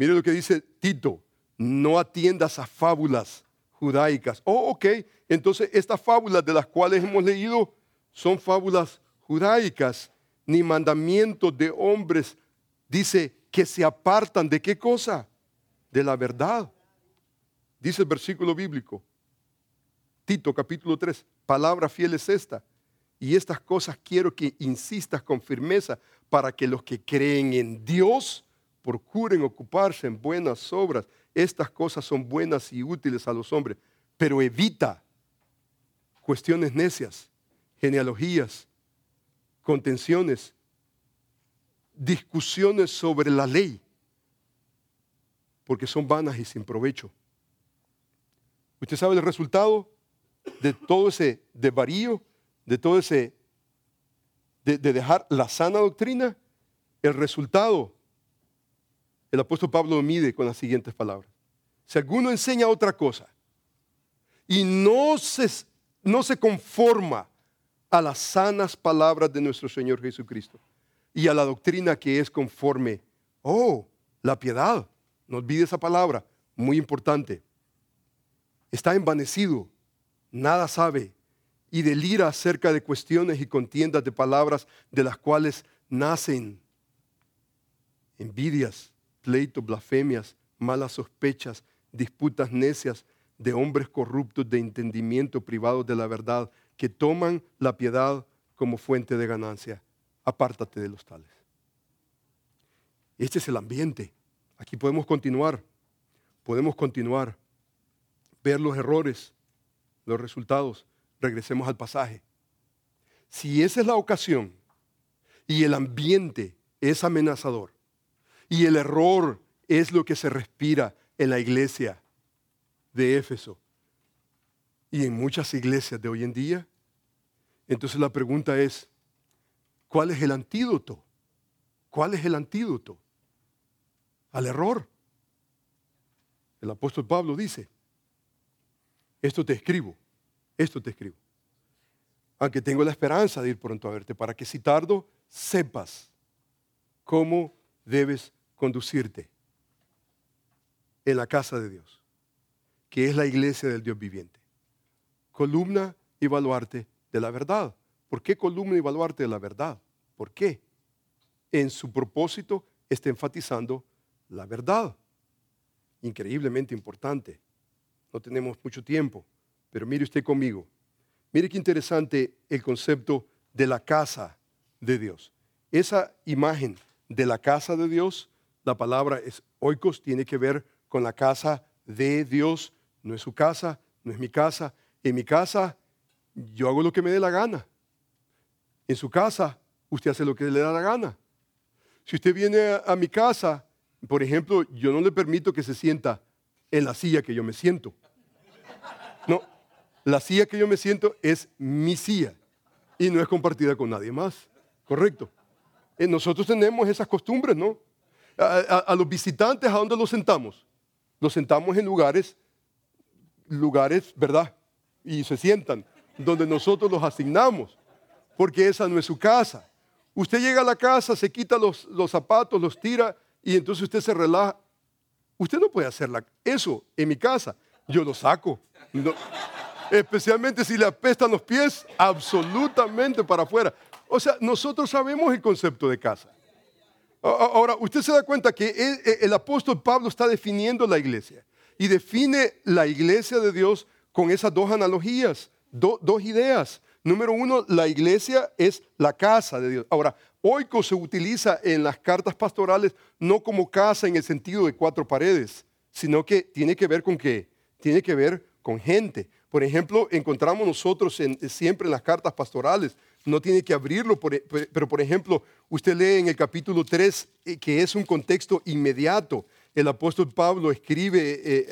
Mire lo que dice Tito, no atiendas a fábulas judaicas. Oh, ok, entonces estas fábulas de las cuales hemos leído son fábulas judaicas, ni mandamientos de hombres. Dice que se apartan de qué cosa? De la verdad. Dice el versículo bíblico. Tito capítulo 3, palabra fiel es esta. Y estas cosas quiero que insistas con firmeza para que los que creen en Dios procuren ocuparse en buenas obras. Estas cosas son buenas y útiles a los hombres, pero evita cuestiones necias, genealogías, contenciones, discusiones sobre la ley, porque son vanas y sin provecho. ¿Usted sabe el resultado? de todo ese desvarío, de todo ese, de, dejar la sana doctrina, el resultado, el apóstol Pablo lo mide con las siguientes palabras. Si alguno enseña otra cosa y no se, no se conforma a las sanas palabras de nuestro Señor Jesucristo y a la doctrina que es conforme, oh, la piedad, no olvide esa palabra, muy importante, está envanecido nada sabe y delira acerca de cuestiones y contiendas de palabras de las cuales nacen envidias, pleitos, blasfemias, malas sospechas, disputas necias de hombres corruptos de entendimiento privados de la verdad, que toman la piedad como fuente de ganancia. Apártate de los tales. Este es el ambiente. Aquí podemos continuar. Podemos continuar. Ver los errores los resultados. Regresemos al pasaje. Si esa es la ocasión y el ambiente es amenazador y el error es lo que se respira en la iglesia de Éfeso y en muchas iglesias de hoy en día, entonces la pregunta es, ¿cuál es el antídoto? ¿Cuál es el antídoto al error? El apóstol Pablo dice, esto te escribo, esto te escribo. Aunque tengo la esperanza de ir pronto a verte, para que si tardo, sepas cómo debes conducirte en la casa de Dios, que es la iglesia del Dios viviente. columna y baluarte de la verdad. ¿Por qué columna y baluarte de la verdad? ¿Por qué? En su propósito está enfatizando la verdad. Increíblemente importante. No tenemos mucho tiempo, pero mire usted conmigo. Mire qué interesante el concepto de la casa de Dios. Esa imagen de la casa de Dios, la palabra es oikos, tiene que ver con la casa de Dios. No es su casa, no es mi casa. En mi casa yo hago lo que me dé la gana. En su casa usted hace lo que le da la gana. Si usted viene a, mi casa, por ejemplo, yo no le permito que se sienta en la silla que yo me siento. No, la silla que yo me siento es mi silla y no es compartida con nadie más. ¿Correcto? Eh, nosotros tenemos esas costumbres, ¿no? A, los visitantes, ¿a dónde los sentamos? Los sentamos en lugares, lugares, ¿verdad? Y se sientan, donde nosotros los asignamos, porque esa no es su casa. Usted llega a la casa, se quita los, los zapatos, los tira y entonces usted se relaja. Usted no puede hacer eso en mi casa. Yo lo saco. especialmente si le apestan los pies, absolutamente para afuera. O sea, nosotros sabemos el concepto de casa. Ahora, usted se da cuenta que el, apóstol Pablo está definiendo la iglesia y define la iglesia de Dios con esas dos analogías, dos ideas. Número uno, la iglesia es la casa de Dios. Ahora, oiko se utiliza en las cartas pastorales no como casa en el sentido de cuatro paredes, sino que tiene que ver con qué? Tiene que ver con gente. Por ejemplo, encontramos nosotros siempre en las cartas pastorales no tiene que abrirlo, e, pero por ejemplo, usted lee en el capítulo 3 eh, que es un contexto inmediato. El apóstol Pablo escribe eh,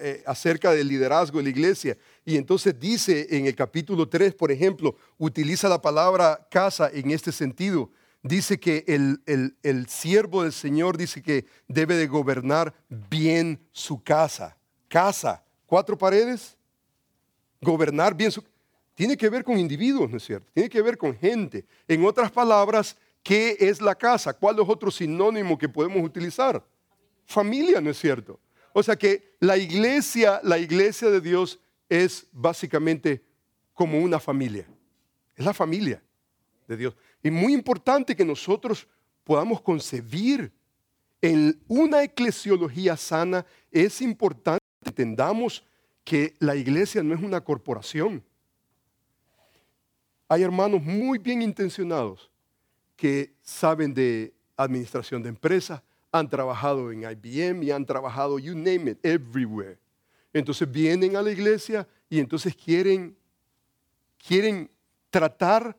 eh, acerca del liderazgo de la iglesia y entonces dice en el capítulo 3, por ejemplo, utiliza la palabra casa en este sentido. Dice que el, el, el siervo del Señor dice que debe de gobernar bien su casa. Casa, cuatro paredes, gobernar bien su casa tiene que ver con individuos, ¿no es cierto? Tiene que ver con gente. En otras palabras, ¿qué es la casa? ¿Cuál es otro sinónimo que podemos utilizar? Familia, ¿no es cierto? O sea que la iglesia, la iglesia de Dios es básicamente como una familia. Es la familia de Dios. Y muy importante que nosotros podamos concebir en una eclesiología sana, es importante que entendamos que la iglesia no es una corporación. Hay hermanos muy bien intencionados que saben de administración de empresas, han trabajado en IBM y han trabajado, you name it, everywhere. Entonces vienen a la iglesia y entonces quieren, quieren tratar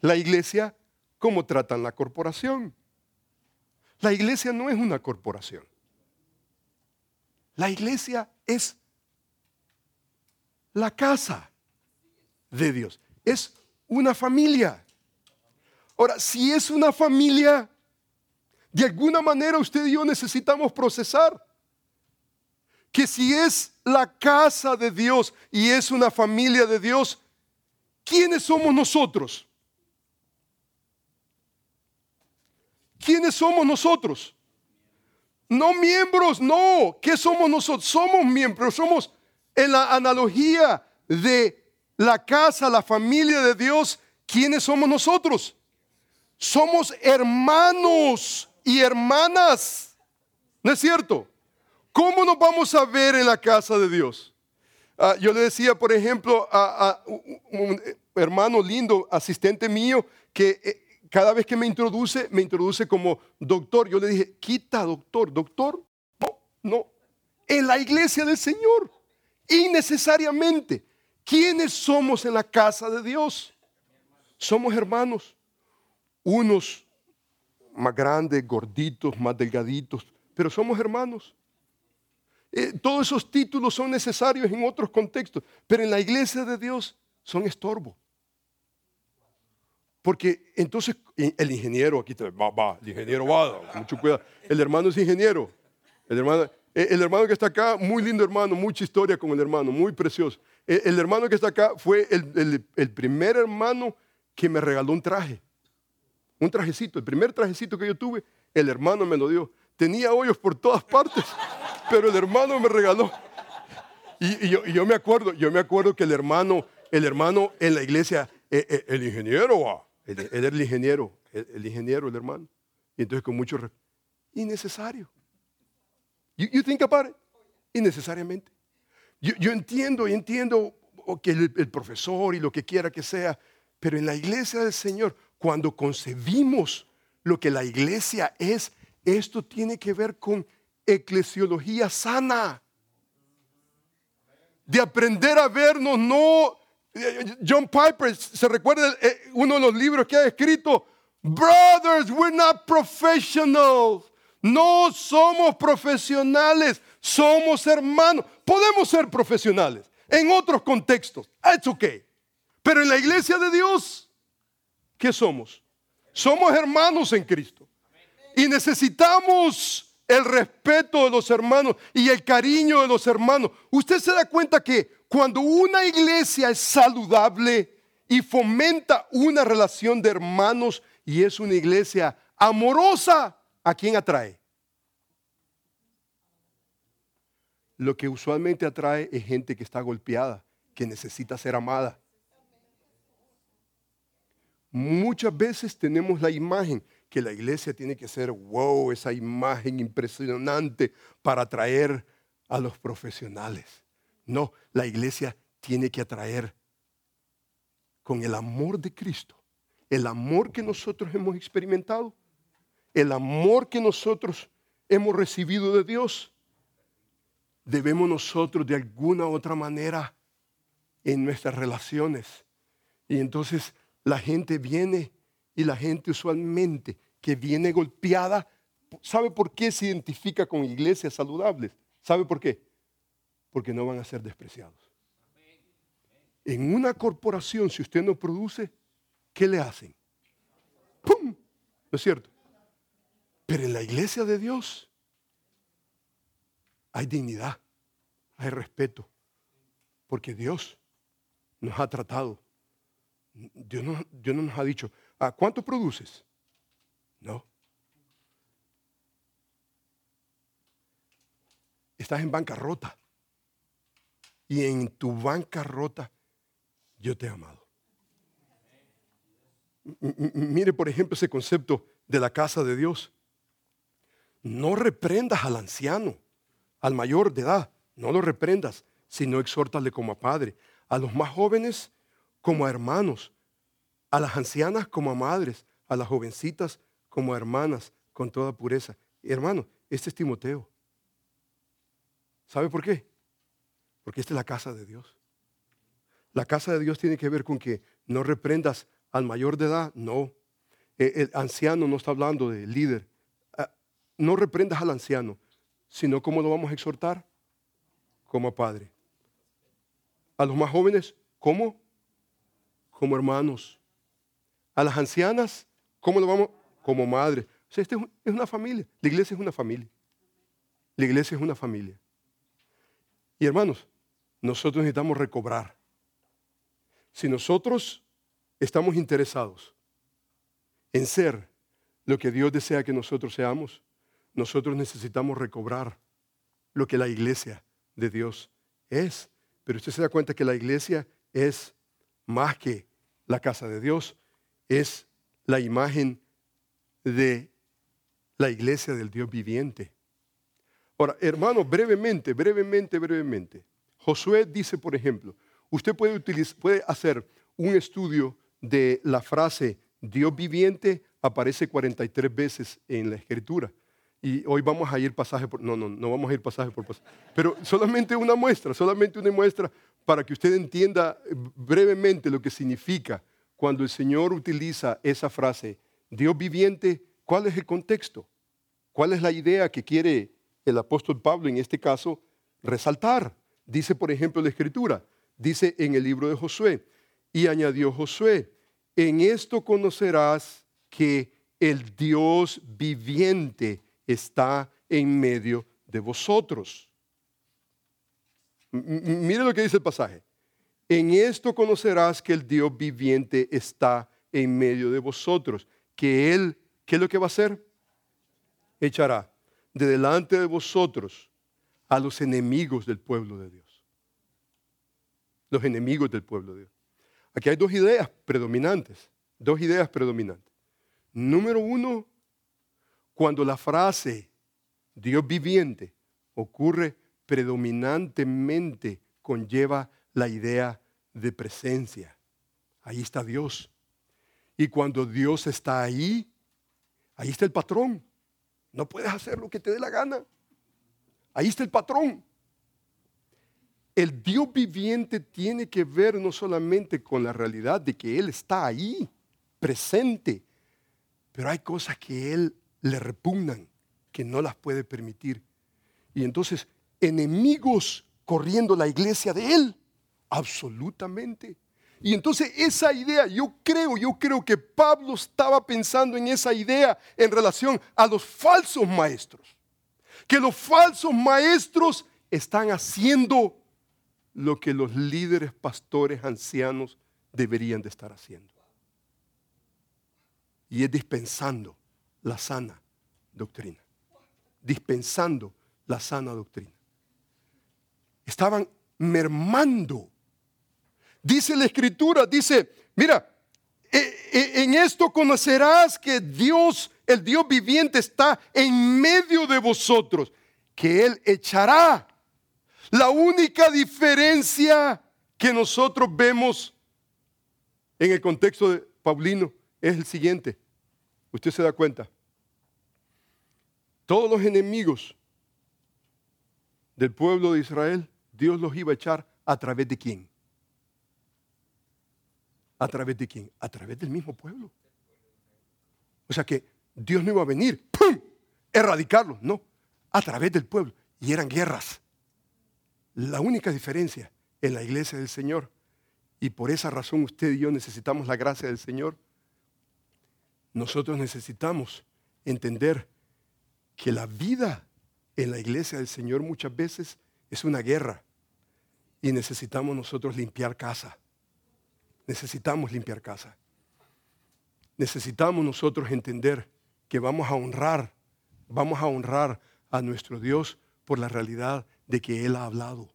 la iglesia como tratan la corporación. La iglesia no es una corporación. La iglesia es la casa de Dios. Es una familia. Ahora, si es una familia, de alguna manera usted y yo necesitamos procesar que si es la casa de Dios y es una familia de Dios, ¿quiénes somos nosotros? ¿Quiénes somos nosotros? No miembros, no. ¿Qué somos nosotros? Somos miembros, somos en la analogía de la casa, la familia de Dios, ¿quiénes somos nosotros? Somos hermanos y hermanas. ¿No es cierto? ¿Cómo nos vamos a ver en la casa de Dios? Ah, yo le decía, por ejemplo, a, un hermano lindo, asistente mío, que eh, cada vez que me introduce, me introduce como doctor. Yo le dije, quita doctor, doctor. No, no. En la iglesia del Señor. Innecesariamente. ¿Quiénes somos en la casa de Dios? Somos hermanos. Unos más grandes, gorditos, más delgaditos, pero somos hermanos. Eh, todos esos títulos son necesarios en otros contextos, pero en la iglesia de Dios son estorbo. Porque entonces el ingeniero, aquí va, va, el ingeniero va, mucho cuidado. El hermano es ingeniero. El hermano, eh, el hermano que está acá, muy lindo hermano, mucha historia con el hermano, muy precioso. El, hermano que está acá fue el, primer hermano que me regaló un traje. Un trajecito, el primer trajecito que yo tuve, el hermano me lo dio. Tenía hoyos por todas partes, pero el hermano me regaló. Y, yo, me acuerdo, yo me acuerdo que el hermano, el hermano en la iglesia, eh, eh, el, ingeniero, él, era el ingeniero, el, ingeniero, el hermano. Y entonces con mucho. Innecesario. You, you think about it? Innecesariamente. Yo, entiendo, entiendo que el, profesor y lo que quiera que sea, pero en la iglesia del Señor, cuando concebimos lo que la iglesia es, esto tiene que ver con eclesiología sana. De aprender a vernos, no. John Piper se recuerda eh, uno de los libros que ha escrito, Brothers, we're not professionals. No somos profesionales, somos hermanos. Podemos ser profesionales en otros contextos. It's okay. Pero en la iglesia de Dios, ¿qué somos? Somos hermanos en Cristo. Y necesitamos el respeto de los hermanos y el cariño de los hermanos. Usted se da cuenta que cuando una iglesia es saludable y fomenta una relación de hermanos y es una iglesia amorosa, ¿a quién atrae? Lo que usualmente atrae es gente que está golpeada, que necesita ser amada. Muchas veces tenemos la imagen que la iglesia tiene que ser, wow, esa imagen impresionante para atraer a los profesionales. No, la iglesia tiene que atraer con el amor de Cristo, el amor que nosotros hemos experimentado, el amor que nosotros hemos recibido de Dios. Debemos nosotros de alguna u otra manera en nuestras relaciones. Y entonces la gente viene y la gente usualmente que viene golpeada, ¿sabe por qué se identifica con iglesias saludables? ¿Sabe por qué? Porque no van a ser despreciados. En una corporación, si usted no produce, ¿qué le hacen? ¡Pum! ¿No es cierto? Pero en la iglesia de Dios hay dignidad, hay respeto, porque Dios nos ha tratado. Dios no, Dios no nos ha dicho, ¿A cuánto produces? No. Estás en bancarrota. Y en tu bancarrota yo te he amado. mire, por ejemplo, ese concepto de la casa de Dios. No reprendas al anciano, al mayor de edad. No lo reprendas, sino exhórtale como a padre. A los más jóvenes como a hermanos a las ancianas como a madres, a las jovencitas como a hermanas, con toda pureza. hermano, este es Timoteo. ¿Sabe por qué? Porque esta es la casa de Dios. La casa de Dios tiene que ver con que no reprendas al mayor de edad, no. E, el anciano no está hablando de líder. Ah, no reprendas al anciano, sino cómo lo vamos a exhortar como padre. A los más jóvenes, ¿cómo? Como hermanos a las ancianas, ¿cómo lo vamos? Como madre. O sea, esta es una familia. La iglesia es una familia. La iglesia es una familia. Y hermanos, nosotros necesitamos recobrar. Si nosotros estamos interesados en ser lo que Dios desea que nosotros seamos, nosotros necesitamos recobrar lo que la iglesia de Dios es. Pero usted se da cuenta que la iglesia es más que la casa de Dios, es la imagen de la iglesia del Dios viviente. Ahora, hermano, brevemente, brevemente, brevemente. Josué dice, por ejemplo, usted puede, puede hacer un estudio de la frase Dios viviente, aparece 43 veces en la escritura. Y hoy vamos a ir pasaje por... No, no, no vamos a ir pasaje por pasaje. Pero solamente una muestra, solamente una muestra para que usted entienda brevemente lo que significa cuando el Señor utiliza esa frase, Dios viviente, ¿cuál es el contexto? ¿Cuál es la idea que quiere el apóstol Pablo en este caso resaltar? Dice, por ejemplo, la escritura, dice en el libro de Josué, y añadió Josué, en esto conocerás que el Dios viviente está en medio de vosotros. mire lo que dice el pasaje. En esto conocerás que el Dios viviente está en medio de vosotros, que Él, ¿qué es lo que va a hacer? Echará de delante de vosotros a los enemigos del pueblo de Dios. los enemigos del pueblo de Dios. Aquí hay dos ideas predominantes, dos ideas predominantes. Número uno, cuando la frase Dios viviente ocurre predominantemente, conlleva la idea de presencia. Ahí está Dios. Y cuando Dios está ahí, ahí está el patrón. No puedes hacer lo que te dé la gana. Ahí está el patrón. El Dios viviente tiene que ver no solamente con la realidad de que Él está ahí, presente, pero hay cosas que Él le repugnan, que no las puede permitir. Y entonces, enemigos corriendo la iglesia de Él, absolutamente. Y entonces esa idea, yo creo, yo creo que Pablo estaba pensando en esa idea en relación a los falsos maestros. Que los falsos maestros están haciendo lo que los líderes, pastores, ancianos deberían de estar haciendo. Y es dispensando la sana doctrina. Dispensando la sana doctrina. Estaban mermando Dice la escritura, dice, mira, e, e, en esto conocerás que Dios, el Dios viviente, está en medio de vosotros, que Él echará. La única diferencia que nosotros vemos en el contexto de Paulino es el siguiente. Usted se da cuenta. Todos los enemigos del pueblo de Israel, Dios los iba a echar a través de quién? ¿A través de quién? A través del mismo pueblo. O sea que Dios no iba a venir, ¡pum!, erradicarlo, no, a través del pueblo. Y eran guerras. La única diferencia en la iglesia del Señor, y por esa razón usted y yo necesitamos la gracia del Señor, nosotros necesitamos entender que la vida en la iglesia del Señor muchas veces es una guerra y necesitamos nosotros limpiar casa necesitamos limpiar casa. Necesitamos nosotros entender que vamos a honrar, vamos a honrar a nuestro Dios por la realidad de que Él ha hablado.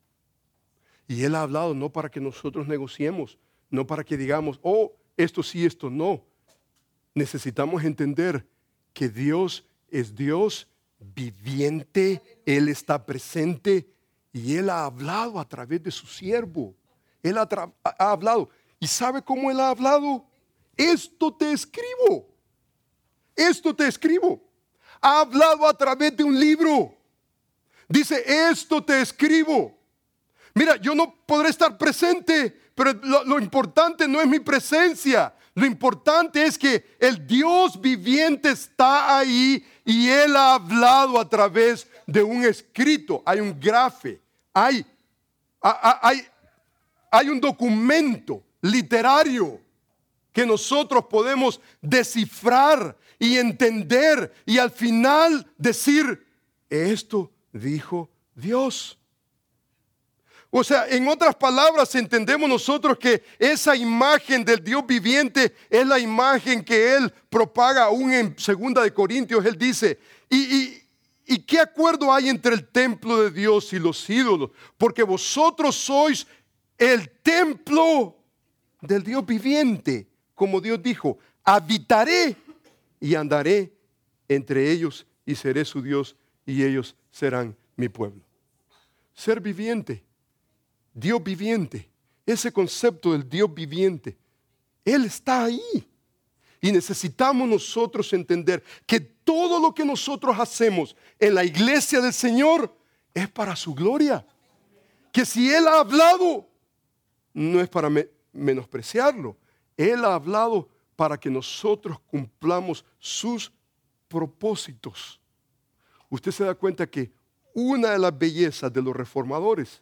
Y Él ha hablado no para que nosotros negociemos, no para que digamos, oh, esto sí, esto no. Necesitamos entender que Dios es Dios viviente, Él está presente y Él ha hablado a través de su siervo. Él ha, ha hablado. ¿Y sabe cómo él ha hablado? Esto te escribo. Esto te escribo. Ha hablado a través de un libro. Dice, esto te escribo. Mira, yo no podré estar presente, pero lo, lo, importante no es mi presencia. Lo importante es que el Dios viviente está ahí y Él ha hablado a través de un escrito. Hay un grafe, hay, hay, hay un documento literario que nosotros podemos descifrar y entender y al final decir, esto dijo Dios. O sea, en otras palabras, entendemos nosotros que esa imagen del Dios viviente es la imagen que Él propaga aún en Segunda de Corintios. Él dice, y, ¿y qué acuerdo hay entre el templo de Dios y los ídolos? Porque vosotros sois el templo del Dios viviente, como Dios dijo, habitaré y andaré entre ellos y seré su Dios y ellos serán mi pueblo. Ser viviente, Dios viviente, ese concepto del Dios viviente, Él está ahí. Y necesitamos nosotros entender que todo lo que nosotros hacemos en la iglesia del Señor es para su gloria. Que si Él ha hablado, no es para menospreciarlo. Él ha hablado para que nosotros cumplamos sus propósitos. Usted se da cuenta que una de las bellezas de los reformadores,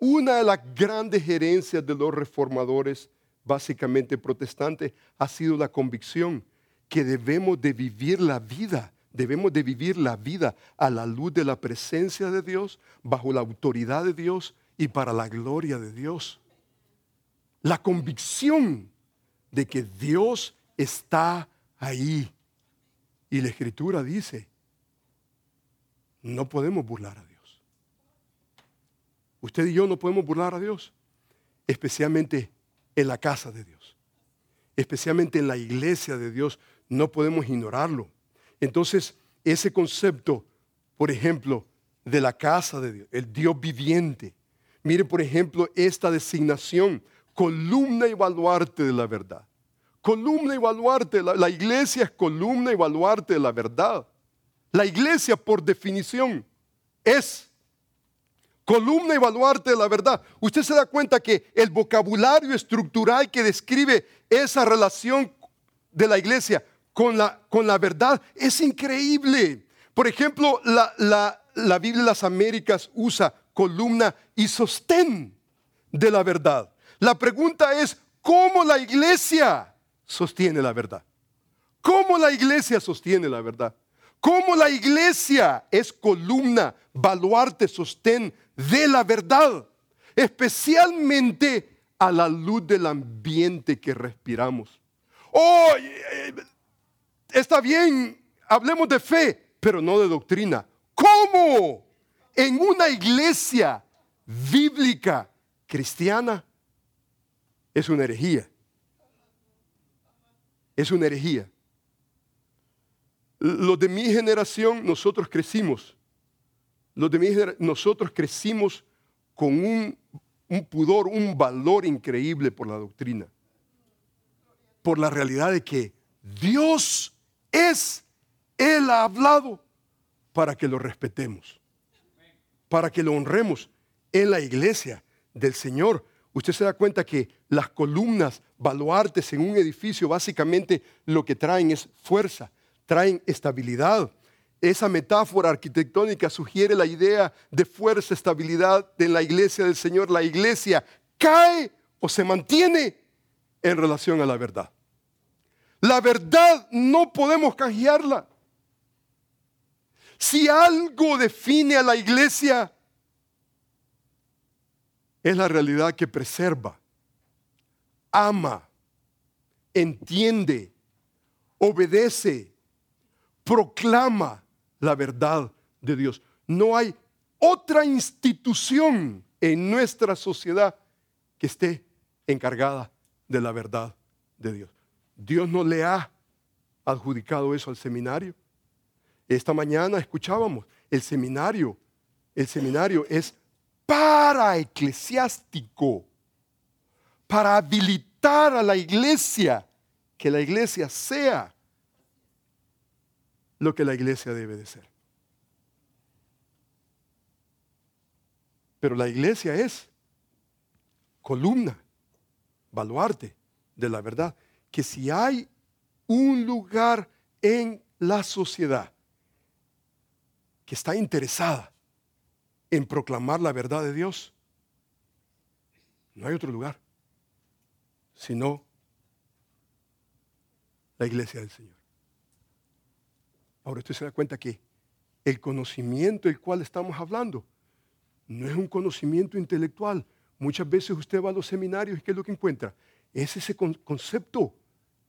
una de las grandes herencias de los reformadores, básicamente protestantes, ha sido la convicción que debemos de vivir la vida, debemos de vivir la vida a la luz de la presencia de Dios, bajo la autoridad de Dios y para la gloria de Dios la convicción de que Dios está ahí. Y la escritura dice, no podemos burlar a Dios. Usted y yo no podemos burlar a Dios. especialmente en la casa de Dios, especialmente en la iglesia de Dios. No podemos ignorarlo. Entonces, ese concepto, por ejemplo, de la casa de Dios, el Dios viviente. Mire, por ejemplo, esta designación, columna y baluarte de la verdad. Columna y baluarte, la, la iglesia es columna y baluarte de la verdad. La iglesia, por definición, es columna y baluarte de la verdad. Usted se da cuenta que el vocabulario estructural que describe esa relación de la iglesia con la, con la verdad es increíble. Por ejemplo, la, la, la Biblia de las Américas usa columna y sostén de la verdad. La pregunta es, ¿cómo la iglesia sostiene la verdad? ¿Cómo la iglesia sostiene la verdad? ¿Cómo la iglesia es columna, baluarte, sostén de la verdad? Especialmente a la luz del ambiente que respiramos. Oh, está bien, hablemos de fe, pero no de doctrina. ¿Cómo? En una iglesia bíblica cristiana es una herejía. Es una herejía. Los de mi generación, nosotros crecimos. Los de mi nosotros crecimos con un, un pudor, un valor increíble por la doctrina. Por la realidad de que Dios es, Él ha hablado para que lo respetemos, para que lo honremos en la iglesia del Señor. Usted se da cuenta que las columnas, baluartes en un edificio, básicamente lo que traen es fuerza, traen estabilidad. Esa metáfora arquitectónica sugiere la idea de fuerza, estabilidad en la iglesia del Señor. La iglesia cae o se mantiene en relación a la verdad. La verdad no podemos canjearla. Si algo define a la iglesia, es la realidad que preserva, ama, entiende, obedece, proclama la verdad de Dios. No hay otra institución en nuestra sociedad que esté encargada de la verdad de Dios. Dios no le ha adjudicado eso al seminario. Esta mañana escuchábamos, el seminario, el seminario es para eclesiástico, para habilitar a la iglesia, que la iglesia sea lo que la iglesia debe de ser. Pero la iglesia es columna, baluarte de la verdad, que si hay un lugar en la sociedad que está interesada en proclamar la verdad de Dios, no hay otro lugar, sino la iglesia del Señor. Ahora usted se da cuenta que el conocimiento del cual estamos hablando no es un conocimiento intelectual. Muchas veces usted va a los seminarios y ¿qué es lo que encuentra? Es ese concepto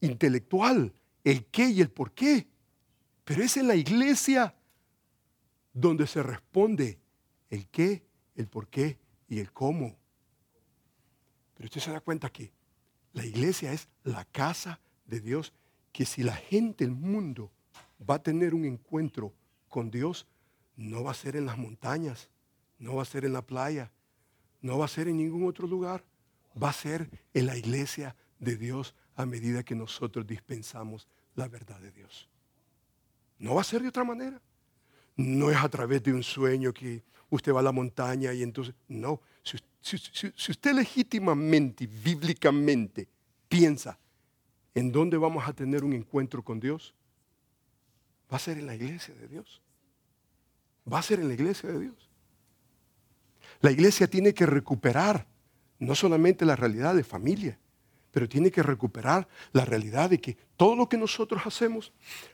intelectual, el qué y el por qué. Pero es en la iglesia donde se responde el qué, el por qué y el cómo. Pero usted se da cuenta que la iglesia es la casa de Dios, que si la gente, el mundo, va a tener un encuentro con Dios, no va a ser en las montañas, no va a ser en la playa, no va a ser en ningún otro lugar, va a ser en la iglesia de Dios a medida que nosotros dispensamos la verdad de Dios. No va a ser de otra manera. No es a través de un sueño que usted va a la montaña y entonces, no. Si, usted legítimamente, bíblicamente, piensa en dónde vamos a tener un encuentro con Dios, va a ser en la iglesia de Dios. Va a ser en la iglesia de Dios. La iglesia tiene que recuperar no solamente la realidad de familia, pero tiene que recuperar la realidad de que todo lo que nosotros hacemos,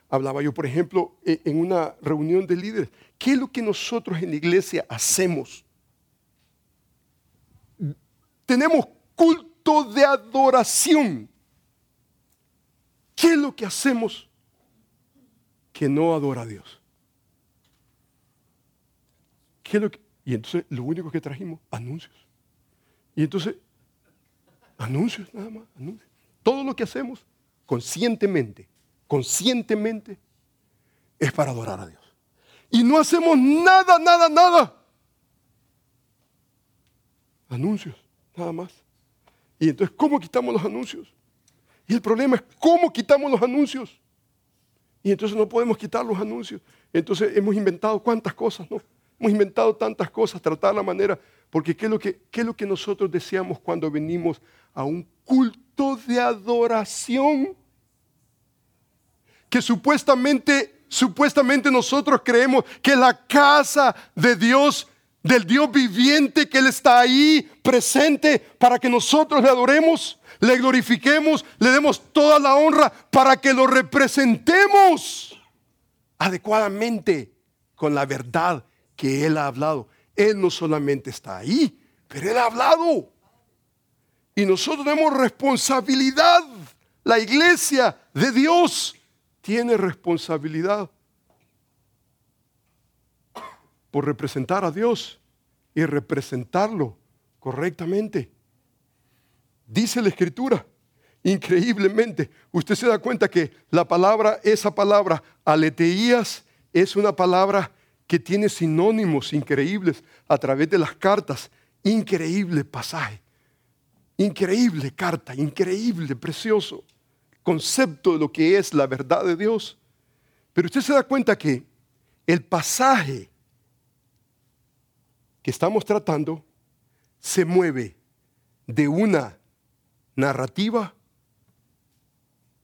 hablaba yo por ejemplo e, en una reunión de líderes, ¿qué es lo que nosotros en la iglesia hacemos? Tenemos culto de adoración. ¿Qué es lo que hacemos que no adora a Dios? ¿Qué lo y entonces lo único que trajimos, anuncios. Y entonces Anuncios, nada más, anuncios. Todo lo que hacemos conscientemente, conscientemente, es para adorar a Dios. Y no hacemos nada, nada, nada. Anuncios, nada más. Y entonces, ¿cómo quitamos los anuncios? Y el problema es cómo quitamos los anuncios. Y entonces no podemos quitar los anuncios. Entonces hemos inventado cuántas cosas, ¿no? Hemos inventado tantas cosas, tratar la manera, porque ¿qué es, lo que, ¿qué es lo que nosotros deseamos cuando venimos a un culto de adoración? Que supuestamente, supuestamente nosotros creemos que la casa de Dios, del Dios viviente, que Él está ahí presente para que nosotros le adoremos, le glorifiquemos, le demos toda la honra para que lo representemos adecuadamente con la verdad que Él ha hablado. Él no solamente está ahí, pero Él ha hablado. Y nosotros tenemos responsabilidad. La iglesia de Dios tiene responsabilidad por representar a Dios y representarlo correctamente. Dice la escritura, increíblemente, usted se da cuenta que la palabra, esa palabra, aleteías, es una palabra que tiene sinónimos increíbles a través de las cartas. Increíble pasaje, increíble carta, increíble, precioso concepto de lo que es la verdad de Dios. Pero usted se da cuenta que el pasaje que estamos tratando se mueve de una narrativa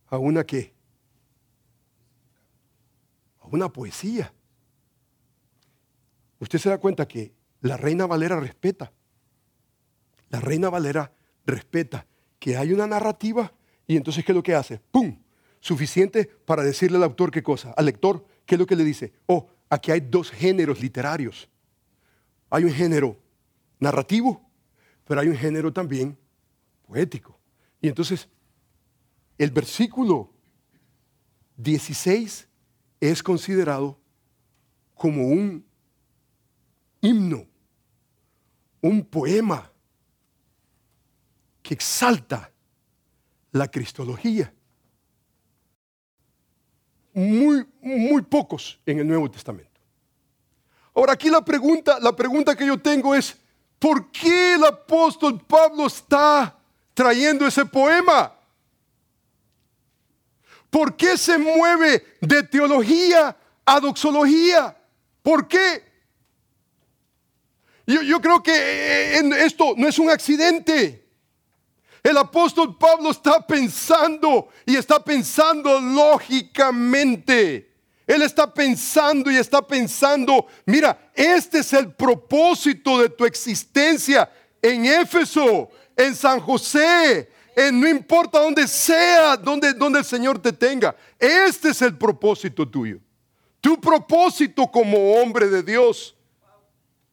a una qué? A una poesía. Usted se da cuenta que la reina Valera respeta. La reina Valera respeta que hay una narrativa y entonces ¿qué es lo que hace? ¡Pum! Suficiente para decirle al autor qué cosa. Al lector, ¿qué es lo que le dice? Oh, aquí hay dos géneros literarios. Hay un género narrativo, pero hay un género también poético. Y entonces, el versículo 16 es considerado como un himno, un poema que exalta la cristología. Muy, muy pocos en el Nuevo Testamento. Ahora aquí la pregunta, la pregunta que yo tengo es, ¿por qué el apóstol Pablo está trayendo ese poema? ¿Por qué se mueve de teología a doxología? ¿Por qué? Yo, creo que eh, esto no es un accidente. El apóstol Pablo está pensando y está pensando lógicamente. Él está pensando y está pensando, mira, este es el propósito de tu existencia en Éfeso, en San José, en no importa dónde sea, donde, donde el Señor te tenga. Este es el propósito tuyo. Tu propósito como hombre de Dios.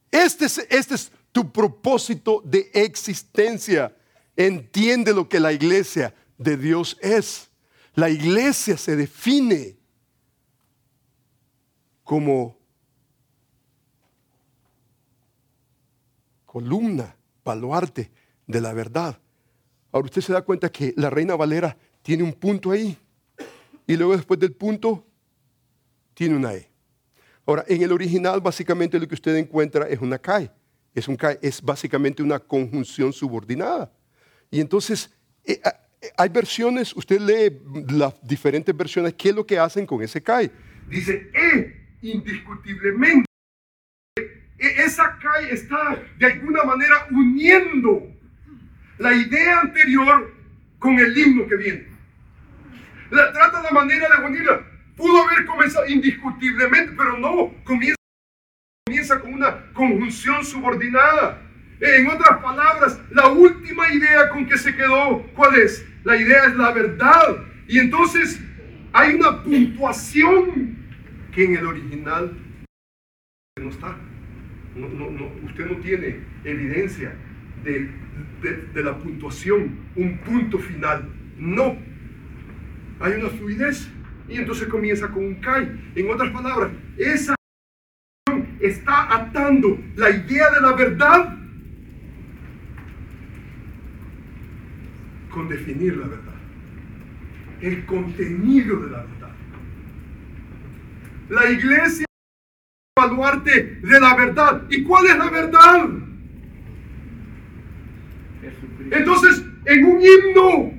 Este es, este es tu propósito de existencia. Entiende lo que la iglesia de Dios es. La iglesia se define como columna, baluarte de la verdad. Ahora usted se da cuenta que la reina Valera tiene un punto ahí y luego después del punto tiene una E. Ahora, en el original básicamente lo que usted encuentra es una CAE. Es, un CAE, es básicamente una conjunción subordinada. Y entonces, eh, ah, eh, hay versiones, usted lee las diferentes versiones, ¿qué es lo que hacen con ese CAE? Dice, E, indiscutiblemente. E, esa CAE está de alguna manera uniendo la idea anterior con el himno que viene. La trata la manera de unirla. Pudo haber comenzado indiscutiblemente, pero no, comienza, comienza con una conjunción subordinada. En otras palabras, la última idea con que se quedó, ¿cuál es? La idea es la verdad. Y entonces hay una puntuación que en el original no está. usted no tiene evidencia de, de, la puntuación, un punto final. No. Hay una fluidez. Y entonces comienza con un kai. En otras palabras, esa está atando la idea de la verdad con definir la verdad. El contenido de la verdad. La iglesia es baluarte de la verdad. ¿Y cuál es la verdad? Entonces, en un himno,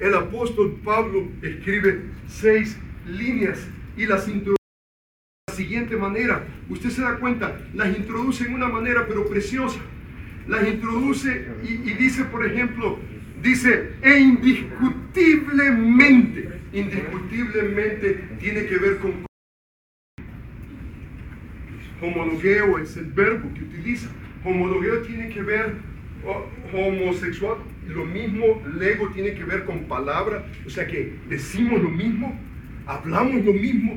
el apóstol Pablo escribe seis líneas y las introduce de la siguiente manera. Usted se da cuenta, las introduce en una manera pero preciosa. Las introduce y, y dice, por ejemplo, dice, e indiscutiblemente, indiscutiblemente tiene que ver con homologueo, es el verbo que utiliza. Homologueo tiene que ver oh, homosexual, lo mismo, lego tiene que ver con palabra, o sea que decimos lo mismo, hablamos lo mismo,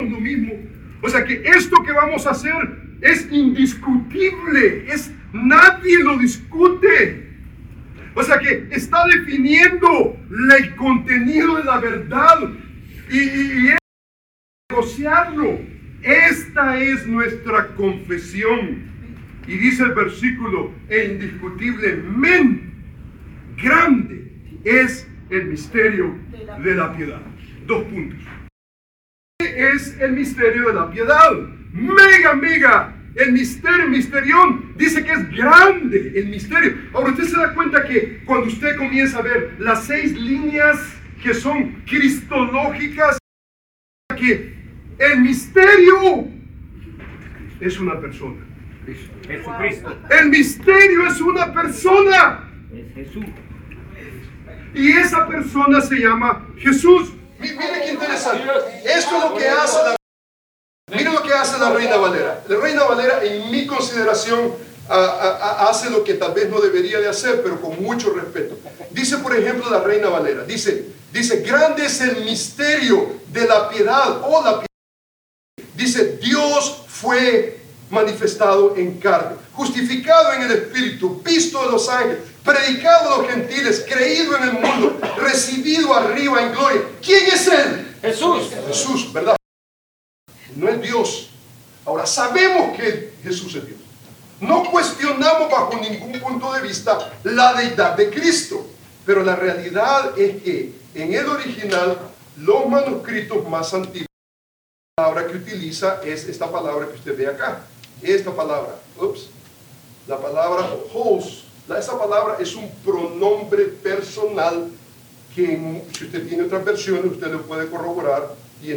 lo mismo. O sea que esto que vamos a hacer es indiscutible, es nadie lo discute. O sea que está definiendo el contenido de la verdad y, y, negociarlo. Esta es nuestra confesión. Y dice el versículo, e indiscutiblemente grande es el misterio de la piedad. Dos puntos. Es el misterio de la piedad. Mega, mega. El misterio, misterión, dice que es grande el misterio. Ahora usted se da cuenta que cuando usted comienza a ver las seis líneas que son cristológicas, que el misterio es una persona. Jesucristo. El misterio es una persona. Es Jesús. Y esa persona se llama Jesús. Mi- Mire qué interesante. Esto es lo que hace la, mire lo que hace la Reina Valera. La Reina Valera, en mi consideración, a- a- a- hace lo que tal vez no debería de hacer, pero con mucho respeto. Dice, por ejemplo, la Reina Valera. Dice, dice, grande es el misterio de la piedad o la piedad. Dice, Dios fue manifestado en carne, justificado en el Espíritu, visto de los ángeles, predicado a los gentiles, creído en el mundo, recibido arriba en gloria. ¿Quién es Él? Jesús. Jesús, ¿verdad? No es Dios. Ahora sabemos que Jesús es Dios. No cuestionamos bajo ningún punto de vista la deidad de Cristo. Pero la realidad es que en el original, los manuscritos más antiguos, la palabra que utiliza es esta palabra que usted ve acá. Esta palabra, ups, la palabra host. Esa palabra es un pronombre personal que si usted tiene otras versiones, usted lo puede corroborar y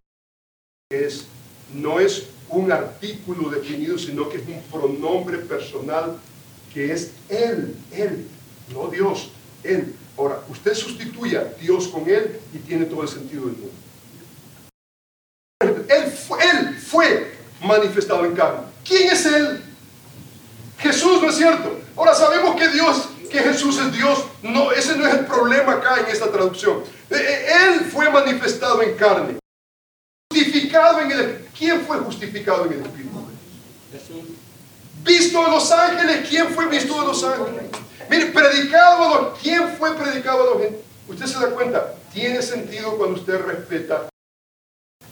es, no es un artículo definido, sino que es un pronombre personal que es él, él, no Dios, él. Ahora, usted sustituye a Dios con él y tiene todo el sentido del mundo. Él fue, él fue manifestado en carne. ¿Quién es él? Jesús, ¿no es cierto? Ahora sabemos que Dios, que Jesús es Dios. No, ese no es el problema acá en esta traducción. Eh, eh, Él fue manifestado en carne. ¿Quién fue justificado en el Espíritu? Visto de los ángeles, ¿quién fue visto de los ángeles? Mire, predicado a los, ¿quién fue predicado a los? Usted se da cuenta, tiene sentido cuando usted respeta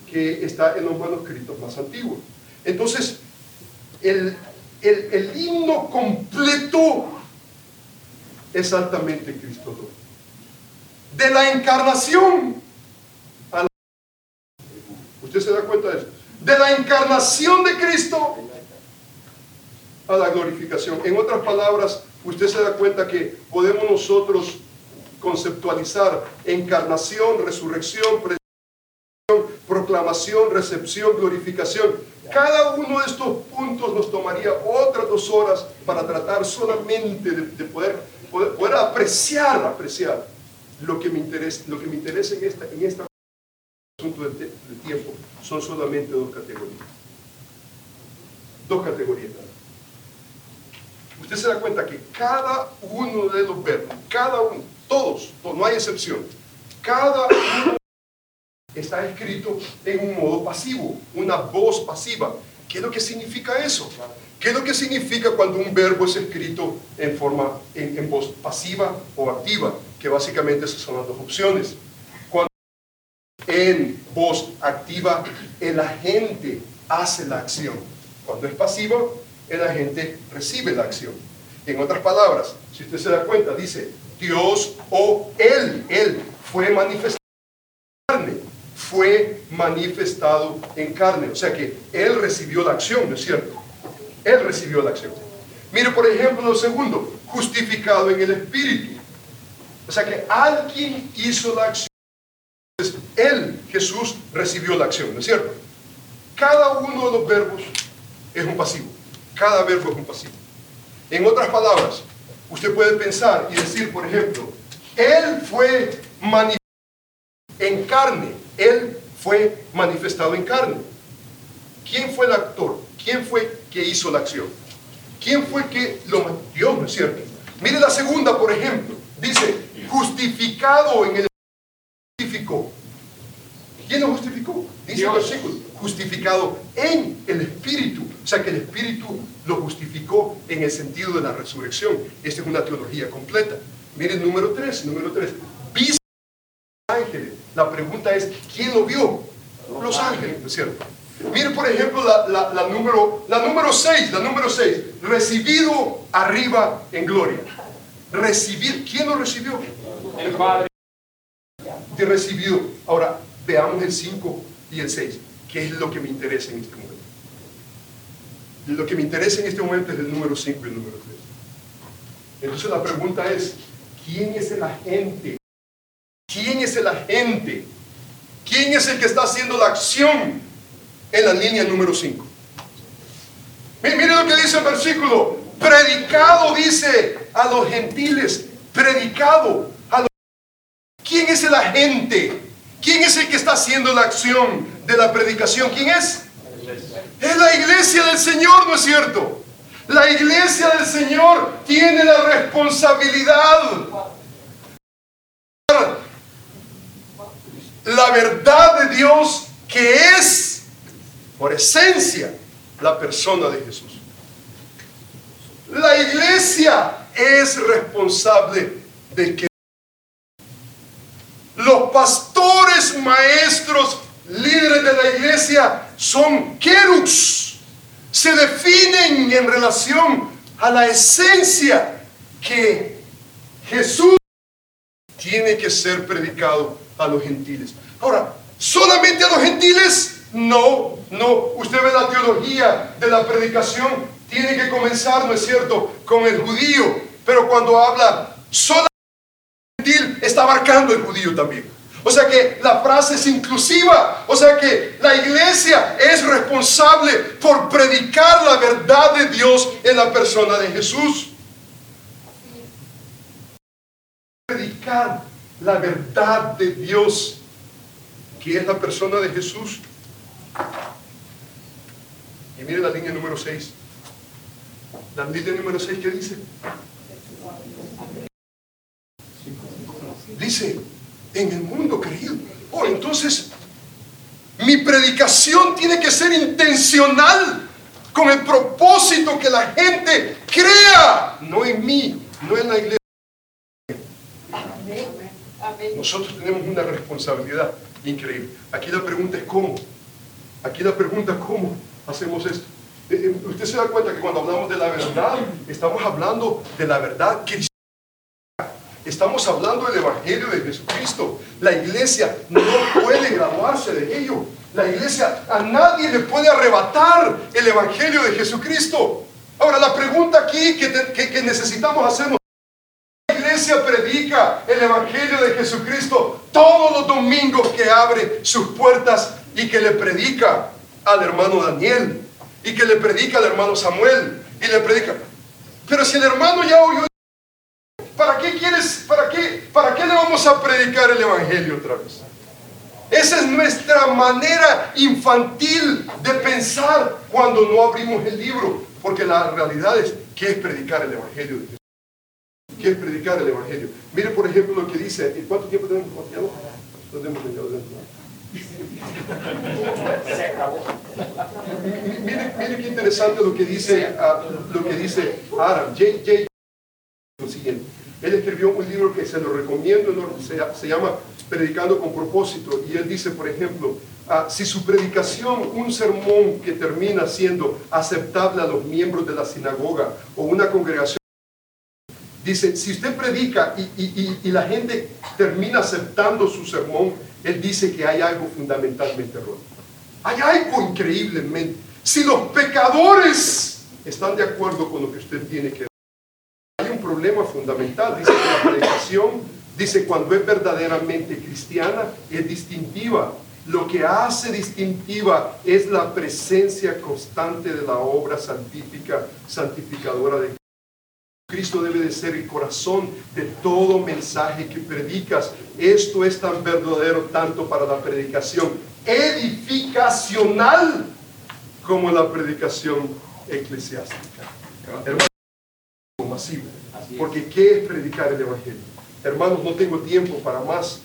que está en los manuscritos más antiguos. Entonces, el, el, el himno completo es altamente Cristo. De la encarnación. ¿Usted se da cuenta de eso? De la encarnación de Cristo a la glorificación. En otras palabras, usted se da cuenta que podemos nosotros conceptualizar encarnación, resurrección, proclamación, recepción, glorificación. Cada uno de estos puntos nos tomaría otras dos horas para tratar solamente de, de poder, apreciar, apreciar lo que me interesa, lo que me interesa en esta del, del tiempo. Son solamente dos categorías. Dos categorías. Usted se da cuenta que cada uno de los verbos, cada uno, todos, todos, no hay excepción, cada uno está escrito en un modo pasivo, una voz pasiva. ¿Qué es lo que significa eso? ¿Qué es lo que significa cuando un verbo es escrito en forma, en, en voz pasiva o activa? Que básicamente esas son las dos opciones. En voz activa, el agente hace la acción. Cuando es pasiva, el agente recibe la acción. En otras palabras, si usted se da cuenta, dice Dios o Él, Él fue manifestado en carne, fue manifestado en carne. O sea que Él recibió la acción, ¿no es cierto? Él recibió la acción. Mire, por ejemplo, lo segundo, justificado en el Espíritu. O sea que alguien hizo la acción. Él, Jesús, recibió la acción, ¿no es cierto? Cada uno de los verbos es un pasivo. Cada verbo es un pasivo. En otras palabras, usted puede pensar y decir, por ejemplo, Él fue manifestado en carne. Él fue manifestado en carne. ¿Quién fue el actor? ¿Quién fue que hizo la acción? ¿Quién fue que lo Dios, ¿no es cierto? Mire la segunda, por ejemplo. Dice, justificado en el justificó. ¿Quién lo justificó? Dice el versículo, justificado en el Espíritu. O sea que el Espíritu lo justificó en el sentido de la resurrección. Esta es una teología completa. Miren, número 3, número 3. Viste ángeles. La pregunta es, ¿quién lo vio? Los ángeles, ¿no es cierto? Mire, por ejemplo, la, la, la número la número 6, la número 6, recibido arriba en gloria. Recibir, ¿quién lo recibió? El Padre. De recibido. Ahora, veamos el 5 y el 6, que es lo que me interesa en este momento. Lo que me interesa en este momento es el número 5 y el número 3. Entonces la pregunta es, ¿quién es el agente? ¿Quién es el agente? ¿Quién es el que está haciendo la acción en la línea número 5? Mire lo que dice el versículo. Predicado, dice a los gentiles. Predicado a los ¿Quién es el agente? ¿Quién es el que está haciendo la acción de la predicación? ¿Quién es? Es la iglesia del Señor, ¿no es cierto? La iglesia del Señor tiene la responsabilidad. La verdad de Dios que es, por esencia, la persona de Jesús. La iglesia es responsable de que los pastores, maestros, líderes de la iglesia son querux. Se definen en relación a la esencia que Jesús tiene que ser predicado a los gentiles. Ahora, ¿solamente a los gentiles? No, no. Usted ve la teología de la predicación, tiene que comenzar, ¿no es cierto?, con el judío. Pero cuando habla solamente gentil, está abarcando el judío también. O sea que la frase es inclusiva. O sea que la iglesia es responsable por predicar la verdad de Dios en la persona de Jesús. Predicar la verdad de Dios, que es la persona de Jesús. Y mire la línea número 6. La línea número 6 que dice. Dice, en el mundo creído. Oh, entonces, mi predicación tiene que ser intencional con el propósito que la gente crea, no en mí, no en la iglesia. Nosotros tenemos una responsabilidad increíble. Aquí la pregunta es cómo. Aquí la pregunta es cómo hacemos esto. Eh, eh, Usted se da cuenta que cuando hablamos de la verdad, estamos hablando de la verdad cristiana. Estamos hablando del Evangelio de Jesucristo. La iglesia no puede graduarse de ello. La iglesia a nadie le puede arrebatar el Evangelio de Jesucristo. Ahora, la pregunta aquí que, que- que necesitamos hacernos. La iglesia predica el Evangelio de Jesucristo todos los domingos que abre sus puertas y que le predica al hermano Daniel y que le predica al hermano Samuel y le predica. Pero si el hermano ya oyó ¿Para qué quieres, para qué, para qué le vamos a predicar el Evangelio otra vez? Esa es nuestra manera infantil de pensar cuando no abrimos el libro, porque la realidad es, ¿qué es predicar el Evangelio de Jesús? ¿Qué es predicar el Evangelio? Mire, por ejemplo, lo que dice, ¿y ¿cuánto tiempo tenemos? ¿Ya no? Tenemos dentro. Mi- Mire, mire qué interesante lo que dice, ah, lo que dice Aram, J. J lo siguiente. Él escribió un libro que se lo recomiendo, se, llama Predicando con propósito, y él dice, por ejemplo, ah, si su predicación, un sermón que termina siendo aceptable a los miembros de la sinagoga o una congregación Dice, si usted predica y, y- la gente termina aceptando su sermón, él dice que hay algo fundamentalmente erróneo. Hay algo increíblemente. Si los pecadores están de acuerdo con lo que usted tiene que fundamental, dice que la predicación, dice cuando es verdaderamente cristiana, es distintiva. Lo que hace distintiva es la presencia constante de la obra santífica, santificadora de Cristo debe de ser el corazón de todo mensaje que predicas. Esto es tan verdadero tanto para la predicación edificacional como la predicación eclesiástica. Hermanos, masivo. Porque ¿qué es predicar el Evangelio? Hermanos, no tengo tiempo para más,